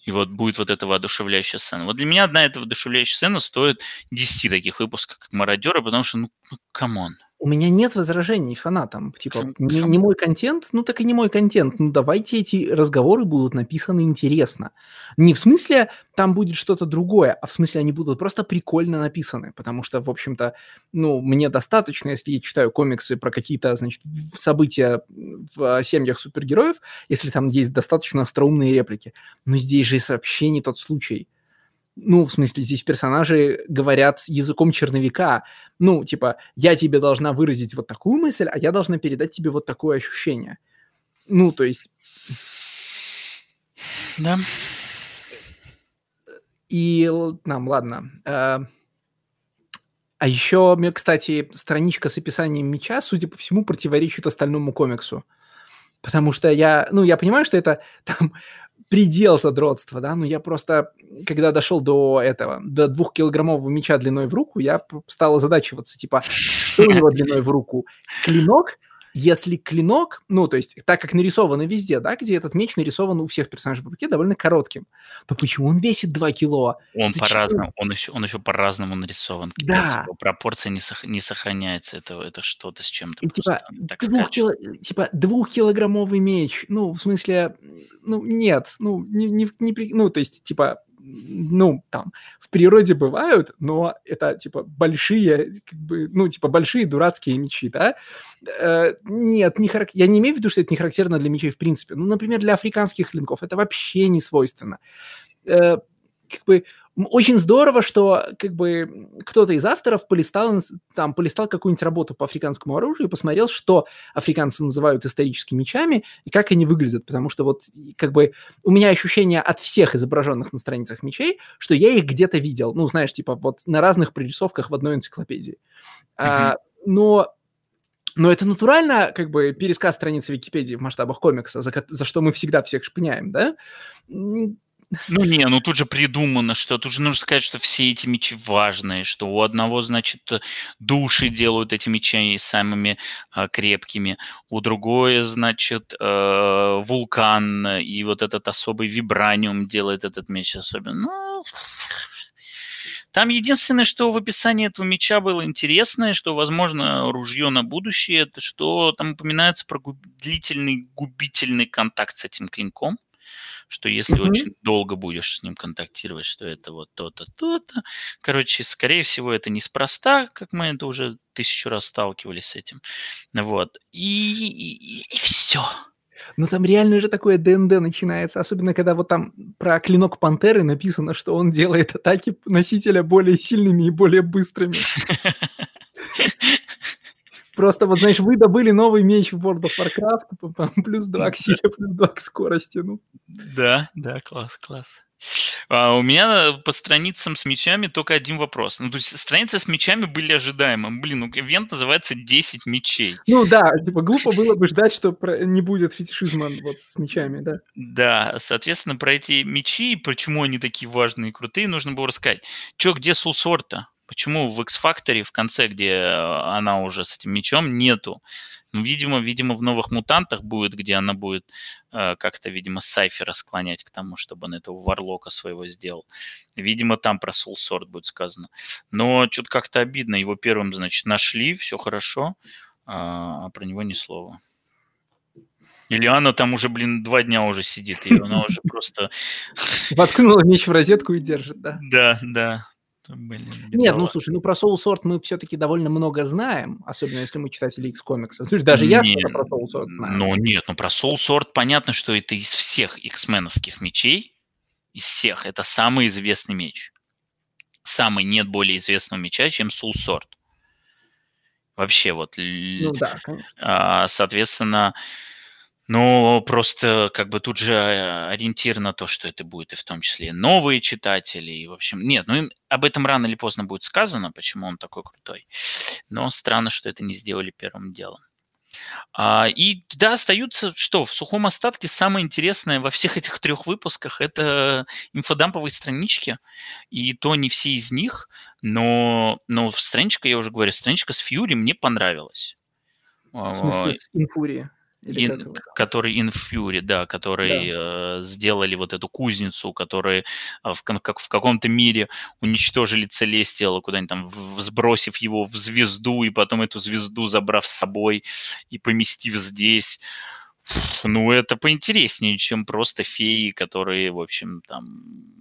И вот будет вот эта воодушевляющая сцена. Вот для меня одна эта воодушевляющая сцена стоит 10 таких выпусков, как «Мародеры», потому что, ну, come on. Ну, у меня нет возражений фанатам. Типа, не, не мой контент, ну так и не мой контент. Ну давайте эти разговоры будут написаны интересно. Не в смысле там будет что-то другое, а в смысле они будут просто прикольно написаны. Потому что, в общем-то, ну, мне достаточно, если я читаю комиксы про какие-то, значит, события в семьях супергероев, если там есть достаточно остроумные реплики. Но здесь же вообще не тот случай. Ну, в смысле, здесь персонажи говорят языком черновика. Ну, типа, я тебе должна выразить вот такую мысль, а я должна передать тебе вот такое ощущение. Ну, то есть... Да. И нам, ладно. Э, а еще, кстати, страничка с описанием меча, судя по всему, противоречит остальному комиксу. Потому что я, ну, я понимаю, что это там предел задротства, да, но я просто, когда дошел до этого, до двухкилограммового меча длиной в руку, я стал озадачиваться, типа, что у него длиной в руку? Клинок если клинок, ну, то есть, так как нарисовано везде, да, где этот меч нарисован у всех персонажей в руке довольно коротким, то почему он весит 2 кило? Он по-разному, он еще, он еще по-разному нарисован. Да. Его пропорция не, сох, не сохраняется, это, это что-то с чем-то. И, типа, двух кило, типа, двухкилограммовый меч, ну, в смысле, ну, нет, ну, не, не, не, ну, то есть, типа, ну, там, в природе бывают, но это, типа, большие, как бы, ну, типа, большие дурацкие мечи, да? Э, нет, не харак... я не имею в виду, что это не характерно для мечей в принципе. Ну, например, для африканских клинков это вообще не свойственно. Э, как бы очень здорово, что как бы кто-то из авторов полистал, там, полистал какую-нибудь работу по африканскому оружию и посмотрел, что африканцы называют историческими мечами и как они выглядят, потому что вот как бы у меня ощущение от всех изображенных на страницах мечей, что я их где-то видел, ну, знаешь, типа вот на разных прорисовках в одной энциклопедии. Mm-hmm. А, но но это натурально, как бы, пересказ страницы Википедии в масштабах комикса, за, за что мы всегда всех шпыняем, да? Ну не, ну тут же придумано, что тут же нужно сказать, что все эти мечи важные, что у одного, значит, души делают эти мечи самыми э, крепкими, у другой, значит, э, вулкан и вот этот особый вибраниум делает этот меч особенно. Ну, там единственное, что в описании этого меча было интересное, что, возможно, ружье на будущее, это что там упоминается про губ- длительный губительный контакт с этим клинком что если mm-hmm. очень долго будешь с ним контактировать, что это вот то-то, то-то. Короче, скорее всего, это неспроста, как мы это уже тысячу раз сталкивались с этим. Вот. И, и, и все. Ну там реально же такое ДНД начинается, особенно когда вот там про клинок пантеры написано, что он делает атаки носителя более сильными и более быстрыми. <laughs> Просто вот, знаешь, вы добыли новый меч в World of Warcraft, плюс 2 к силе, плюс 2 к скорости. Ну. Да, да, класс, класс. А у меня по страницам с мечами только один вопрос. Ну, то есть страницы с мечами были ожидаемы. Блин, ну, ивент называется 10 мечей. Ну да, типа глупо было бы ждать, что не будет фетишизма вот с мечами, да. Да, соответственно, про эти мечи, почему они такие важные и крутые, нужно было рассказать. Чё, где Сулсорта? Почему в X-Factor в конце, где э, она уже с этим мечом, нету? Ну, видимо, видимо, в новых мутантах будет, где она будет э, как-то, видимо, Сайфера склонять к тому, чтобы он этого варлока своего сделал. Видимо, там про Soul Sword будет сказано. Но что-то как-то обидно. Его первым, значит, нашли, все хорошо, а, а про него ни слова. Или она там уже, блин, два дня уже сидит, и она уже <laughs> просто... Воткнула меч в розетку и держит, да? Да, да. Блин, Нет, ну слушай, ну про Soul Sword мы все-таки довольно много знаем, особенно если мы читатели X-комиксов. Слушай, даже я что-то про Soul Sword знаю. Ну нет, ну про Soul Sword понятно, что это из всех X-меновских мечей, из всех, это самый известный меч. Самый нет более известного меча, чем Soul Sword. Вообще вот. Ну да, конечно. А, соответственно, но просто как бы тут же э, ориентир на то, что это будет и в том числе новые читатели. И, в общем, нет, ну об этом рано или поздно будет сказано, почему он такой крутой. Но странно, что это не сделали первым делом. А, и да, остаются, что в сухом остатке самое интересное во всех этих трех выпусках это инфодамповые странички. И то не все из них, но, но страничка, я уже говорю, страничка с Фьюри мне понравилась. В смысле, с Инфури? In, который Infury, да, который да. Э, сделали вот эту кузницу, которые э, в, как в каком-то мире уничтожили Целестиала, куда-нибудь там сбросив его в звезду, и потом эту звезду забрав с собой и поместив здесь. Ну, это поинтереснее, чем просто феи, которые, в общем, там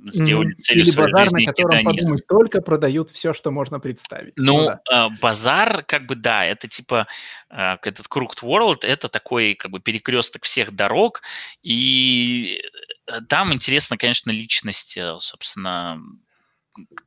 сделали целью Или своей базар, жизни на котором подумать, только продают все, что можно представить. Ну, ну да. э, базар, как бы, да, это типа э, этот Crooked World, это такой, как бы, перекресток всех дорог, и э, там интересно, конечно, личность, э, собственно,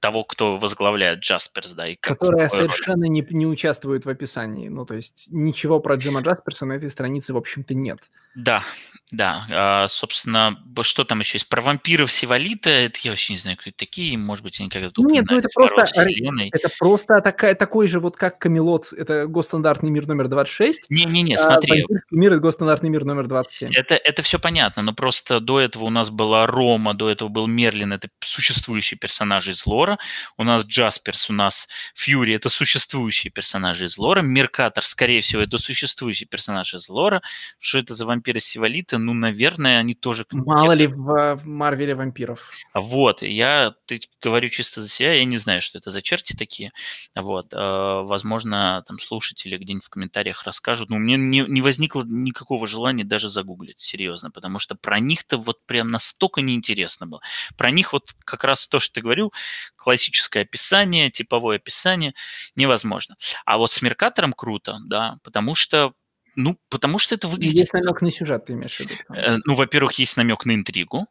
того, кто возглавляет Джасперс, да. И Которая совершенно не, не участвует в описании. Ну, то есть ничего про Джима Джасперса на этой странице, в общем-то, нет. Да, да. А, собственно, что там еще есть? Про вампиров Севалита, это я вообще не знаю, кто это такие, может быть, они когда-то Нет, ну это просто, это просто такая, такой же, вот как Камелот, это госстандартный мир номер 26. Не-не-не, смотри. А мир – это госстандартный мир номер 27. Это, это все понятно, но просто до этого у нас была Рома, до этого был Мерлин, это существующие персонажи из лора. У нас Джасперс, у нас Фьюри, это существующие персонажи из лора. Меркатор, скорее всего, это существующий персонаж из лора. Что это за вампиры Севалита? Ну, наверное, они тоже... Мало ли в, в Марвеле вампиров. Вот, я ты, говорю чисто за себя, я не знаю, что это за черти такие. Вот, э, возможно, там слушатели где-нибудь в комментариях расскажут. Но у меня не, не возникло никакого желания даже загуглить, серьезно, потому что про них-то вот прям настолько неинтересно было. Про них вот как раз то, что ты говорил, классическое описание, типовое описание, невозможно. А вот с Меркатором круто, да, потому что ну, потому что это выглядит... Есть намек на сюжет, ты имеешь в виду? Э, ну, во-первых, есть намек на интригу.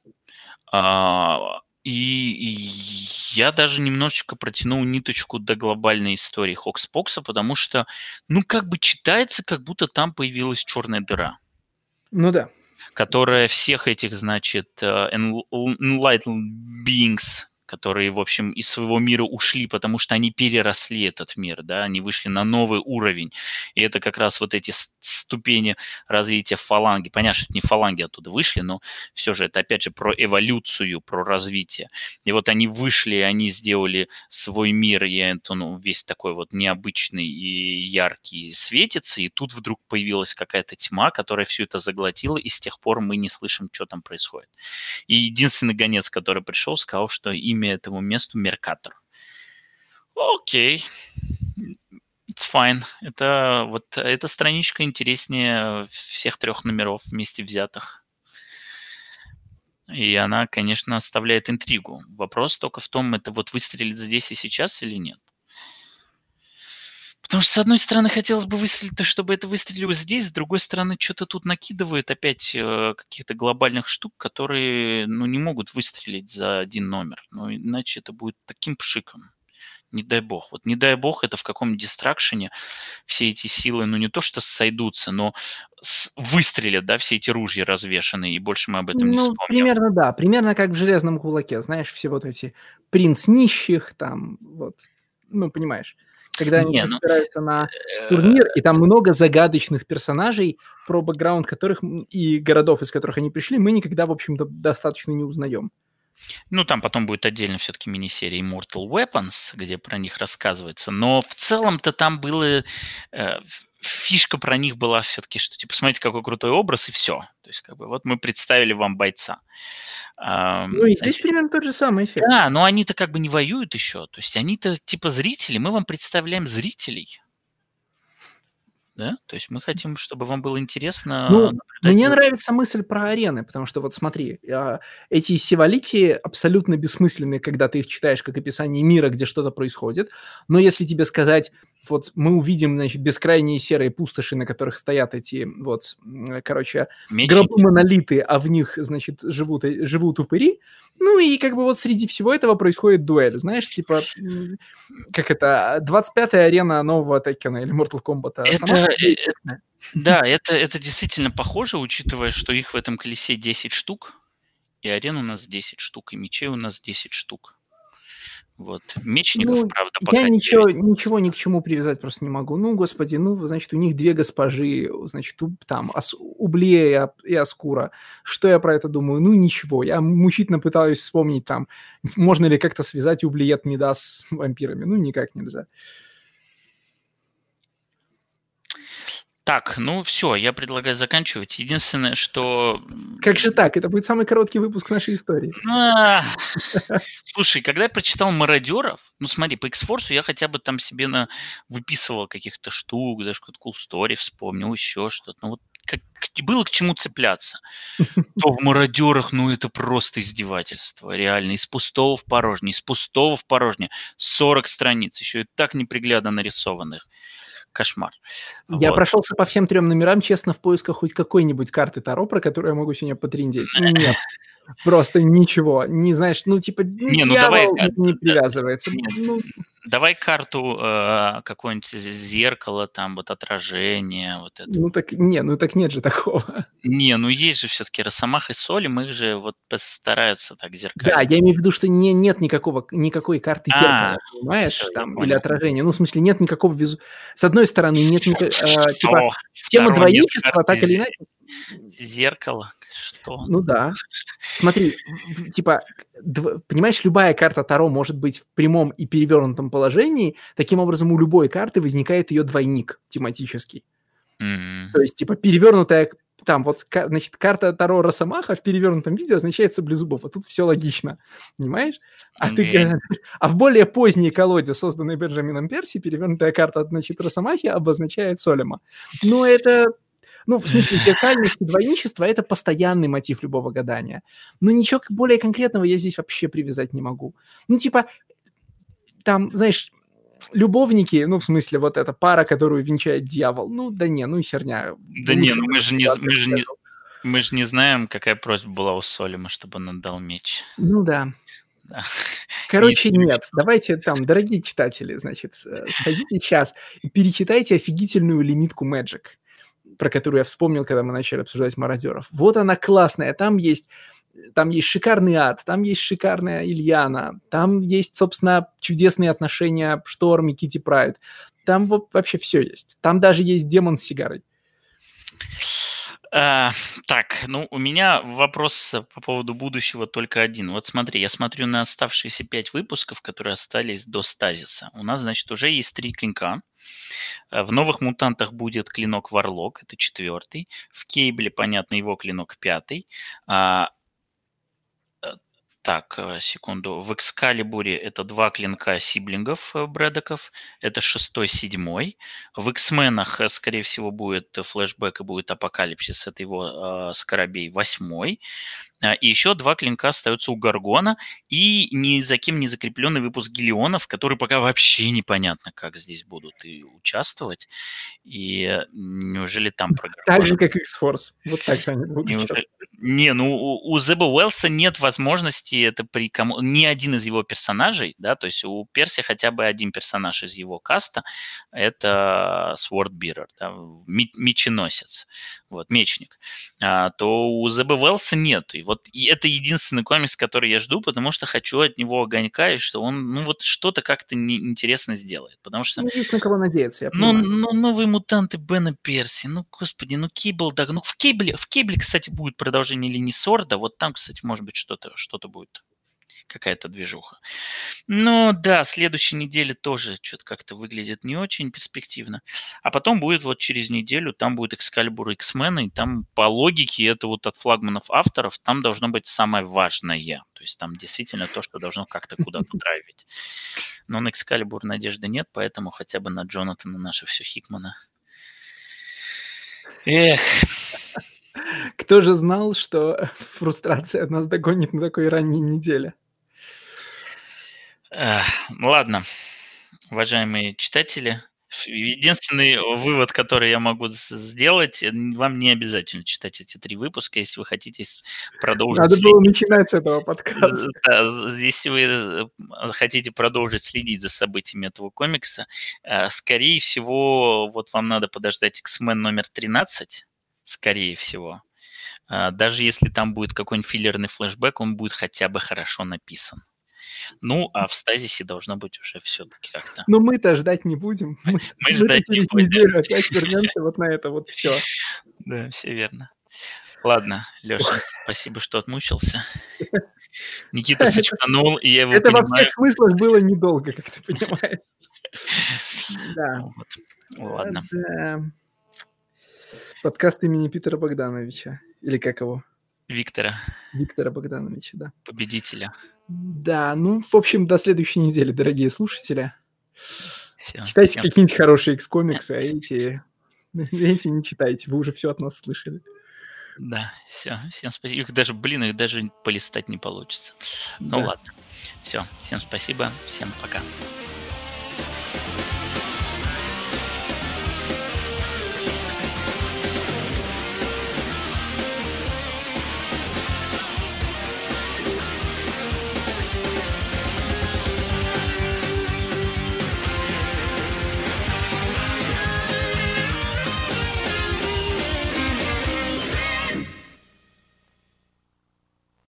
А, и я даже немножечко протянул ниточку до глобальной истории Хокспокса, потому что, ну, как бы читается, как будто там появилась черная дыра. Ну да. Которая всех этих, значит, э, enlightened beings, которые, в общем, из своего мира ушли, потому что они переросли этот мир, да, они вышли на новый уровень. И это как раз вот эти ступени развития фаланги. Понятно, что это не фаланги оттуда вышли, но все же это, опять же, про эволюцию, про развитие. И вот они вышли, они сделали свой мир, и это, ну, весь такой вот необычный и яркий светится, и тут вдруг появилась какая-то тьма, которая все это заглотила, и с тех пор мы не слышим, что там происходит. И единственный гонец, который пришел, сказал, что имя имя этому месту Меркатор. Окей. It's fine. Это вот эта страничка интереснее всех трех номеров вместе взятых. И она, конечно, оставляет интригу. Вопрос только в том, это вот выстрелит здесь и сейчас или нет. Потому что, с одной стороны, хотелось бы выстрелить, чтобы это выстрелило здесь, с другой стороны, что-то тут накидывают опять э, каких-то глобальных штук, которые, ну, не могут выстрелить за один номер. Ну, иначе это будет таким пшиком. Не дай бог. Вот не дай бог, это в каком дистракшене все эти силы, ну, не то что сойдутся, но выстрелят, да, все эти ружья развешенные, и больше мы об этом ну, не вспомним. примерно, да. Примерно как в «Железном кулаке», знаешь, все вот эти принц нищих, там, вот, ну, понимаешь когда они Не, ну, собираются на э, турнир, и там много загадочных персонажей, про бэкграунд которых и городов, из которых они пришли, мы никогда, в общем-то, достаточно не узнаем. Ну, там потом будет отдельно все-таки мини-серия Immortal Weapons, где про них рассказывается. Но в целом-то там было... Э, фишка про них была все-таки, что типа, смотрите, какой крутой образ, и все. То есть, как бы, вот мы представили вам бойца. Ну, и здесь примерно тот же самый эффект. Да, но они-то как бы не воюют еще. То есть они-то типа зрители, мы вам представляем зрителей да? То есть мы хотим, чтобы вам было интересно. Ну, мне нравится мысль про арены, потому что вот смотри, а, эти севалити абсолютно бессмысленные, когда ты их читаешь как описание мира, где что-то происходит. Но если тебе сказать, вот мы увидим, значит, бескрайние серые пустоши, на которых стоят эти вот, короче, гробы монолиты, а в них, значит, живут, э, живут упыри. Ну и как бы вот среди всего этого происходит дуэль, знаешь, типа, как это, 25-я арена нового Текена или Mortal Kombat. А это, это, да, это, это действительно похоже, учитывая, что их в этом колесе 10 штук, и арен у нас 10 штук, и мечей у нас 10 штук. Вот. Мечников, ну, правда, пока Я ничего, ничего ни к чему привязать просто не могу. Ну, господи, ну, значит, у них две госпожи, значит, у, там, ас, Ублея и Аскура. Что я про это думаю? Ну, ничего. Я мучительно пытаюсь вспомнить там, можно ли как-то связать Ублиет Мидас с вампирами. Ну, никак нельзя. Так, ну все, я предлагаю заканчивать. Единственное, что... Как же так? Это будет самый короткий выпуск нашей истории. А, <laughs> слушай, когда я прочитал «Мародеров», ну смотри, по X-Force я хотя бы там себе на... выписывал каких-то штук, даже какую-то cool story вспомнил, еще что-то. Ну вот как, было к чему цепляться. <laughs> То в «Мародерах», ну это просто издевательство, реально. Из пустого в порожнее, из пустого в порожнее. 40 страниц, еще и так неприглядно нарисованных кошмар. Я Вот. прошелся по всем трем номерам, честно, в поисках хоть какой-нибудь карты Таро, про которую я могу сегодня потрендеть. <laughs> Нет. Просто ничего. Не знаешь, ну, типа, ну, Не, ну давай, а, не да, привязывается. нет. Ну, Давай карту э, какое-нибудь зеркало, там вот отражение, вот это. ну, так, не, ну, так нет же такого. Не, ну есть же все-таки Росомах и Соли, мы их же вот постараются так Да, зеркалить. я имею в виду, что не, нет никакого, никакой карты А, зеркала, понимаешь, всё, я там, или отражения. Ну, в смысле, нет никакого визу... С одной стороны, нет никакого... типа, Что? тема двойничества, так или иначе... Зеркало? Что? Ну да. Смотри, типа, понимаешь, любая карта Таро может быть в прямом и перевернутом положении. Таким образом, у любой карты возникает ее двойник тематический. М, То есть, типа, перевернутая там вот, значит, карта Таро Росомаха в перевернутом виде означает саблезубов. А тут все логично, понимаешь? А, ты, а в более поздней колоде, созданной Бенджамином Перси, перевернутая карта, значит, Росомахи обозначает Солема. Но это, ну, в смысле, зеркальность и двойничество – это постоянный мотив любого гадания. Но ничего более конкретного я здесь вообще привязать не могу. Ну, типа, там, знаешь, любовники, ну, в смысле, вот эта пара, которую венчает дьявол, ну, да не, ну, херня. Да не, ну мы же не, мы же не, мы же не знаем, какая просьба была у Солима, чтобы он отдал меч. Ну, да. Да. <laughs> Короче, Если- нет. Давайте там, дорогие читатели, значит, э, сходите сейчас и перечитайте офигительную лимитку Magic, про которую я вспомнил, когда мы начали обсуждать мародеров. Вот она классная. Там есть там есть шикарный ад, там есть шикарная Ильяна, там есть, собственно, чудесные отношения Шторм и Кити Прайд. Там вот вообще все есть. Там даже есть демон с сигарой. А, так, ну, у меня вопрос по поводу будущего только один. Вот смотри, я смотрю на оставшиеся пять выпусков, которые остались до стазиса. У нас, значит, уже есть три клинка. Э, В новых мутантах будет клинок Варлок, это четвертый. В Кейбле, понятно, его клинок пятый. А, так, э, секунду. В Экскалибуре это два клинка сиблингов э, Брэдоков. Это шестой, седьмой. В X-менах, э, скорее всего, будет флешбэк и будет апокалипсис. Это его э, скоробей восьмой. А, И еще два клинка остаются у Гаргона. И ни за кем не закрепленный выпуск Гелионов, который пока вообще непонятно, как здесь будут и участвовать. И э, неужели там про Так же, как X-Force. Вот так они будут не, сейчас. не, ну у, у Зеба Уэллса нет возможности это при кому ни один из его персонажей, да, то есть у Перси хотя бы один персонаж из его каста это Swordbearer, да, ме- меченосец, вот мечник, а, то у Зеба Уэллса нет, и вот и это единственный комикс, который я жду, потому что хочу от него огонька и что он, ну вот что-то как-то интересно сделает, потому что Ну, есть на кого надеяться, я ну, ну, новые мутанты Бена Перси. Ну, господи, ну Кейбл, да. Ну, в Кейбле, в Кейбле, кстати, будет продолжение линии Сорда. Вот там, кстати, может быть, что-то что будет. Какая-то движуха. Ну, да, следующей неделе тоже что-то как-то выглядит не очень перспективно. А потом будет вот через неделю, там будет и X-Men, и там по логике, это вот от флагманов авторов, там должно быть самое важное. То есть там действительно то, что должно как-то куда-то <laughs> драйвить. Но на Экскалибур надежды нет, поэтому хотя бы на Джонатана наше все Хикмана. Эх, Кто же знал, что фрустрация нас догонит на такой ранней неделе? эх, ладно, уважаемые читатели, единственный вывод, который я могу сделать, э, вам не обязательно читать эти три выпуска, если вы хотите продолжить Надо было следить начинать с этого подкаста. да, если вы э, хотите продолжить следить за событиями этого комикса, э, скорее всего, вот вам надо подождать X-Men номер 13, скорее всего. А, Даже если там будет какой-нибудь филлерный флешбэк, он будет хотя бы хорошо написан. Ну, а в стазисе должно быть уже все-таки как-то. Но мы-то ждать не будем. Мы, Мы ждать не будем. неделю опять вернемся вот на это вот все. <laughs> Да, все верно. Ладно, Леша, спасибо, что отмучился. <laughs> Никита сочканул, и я его Это во понимаю. всех смыслах было недолго, как ты понимаешь. <laughs> Да. Ладно. Подкаст имени Питера Богдановича. Или как его? Виктора, Виктора Богдановича, да. победителя. Да, ну, в общем, до следующей недели, дорогие слушатели. Всё, Читайте всем какие-нибудь хорошие X-комиксы, а <laughs> эти, <laughs> эти не читайте, вы уже все от нас слышали. Да, все, всем спасибо. Их даже, блин, их даже полистать не получится. Ну Да. ладно. Все, всем спасибо, всем пока.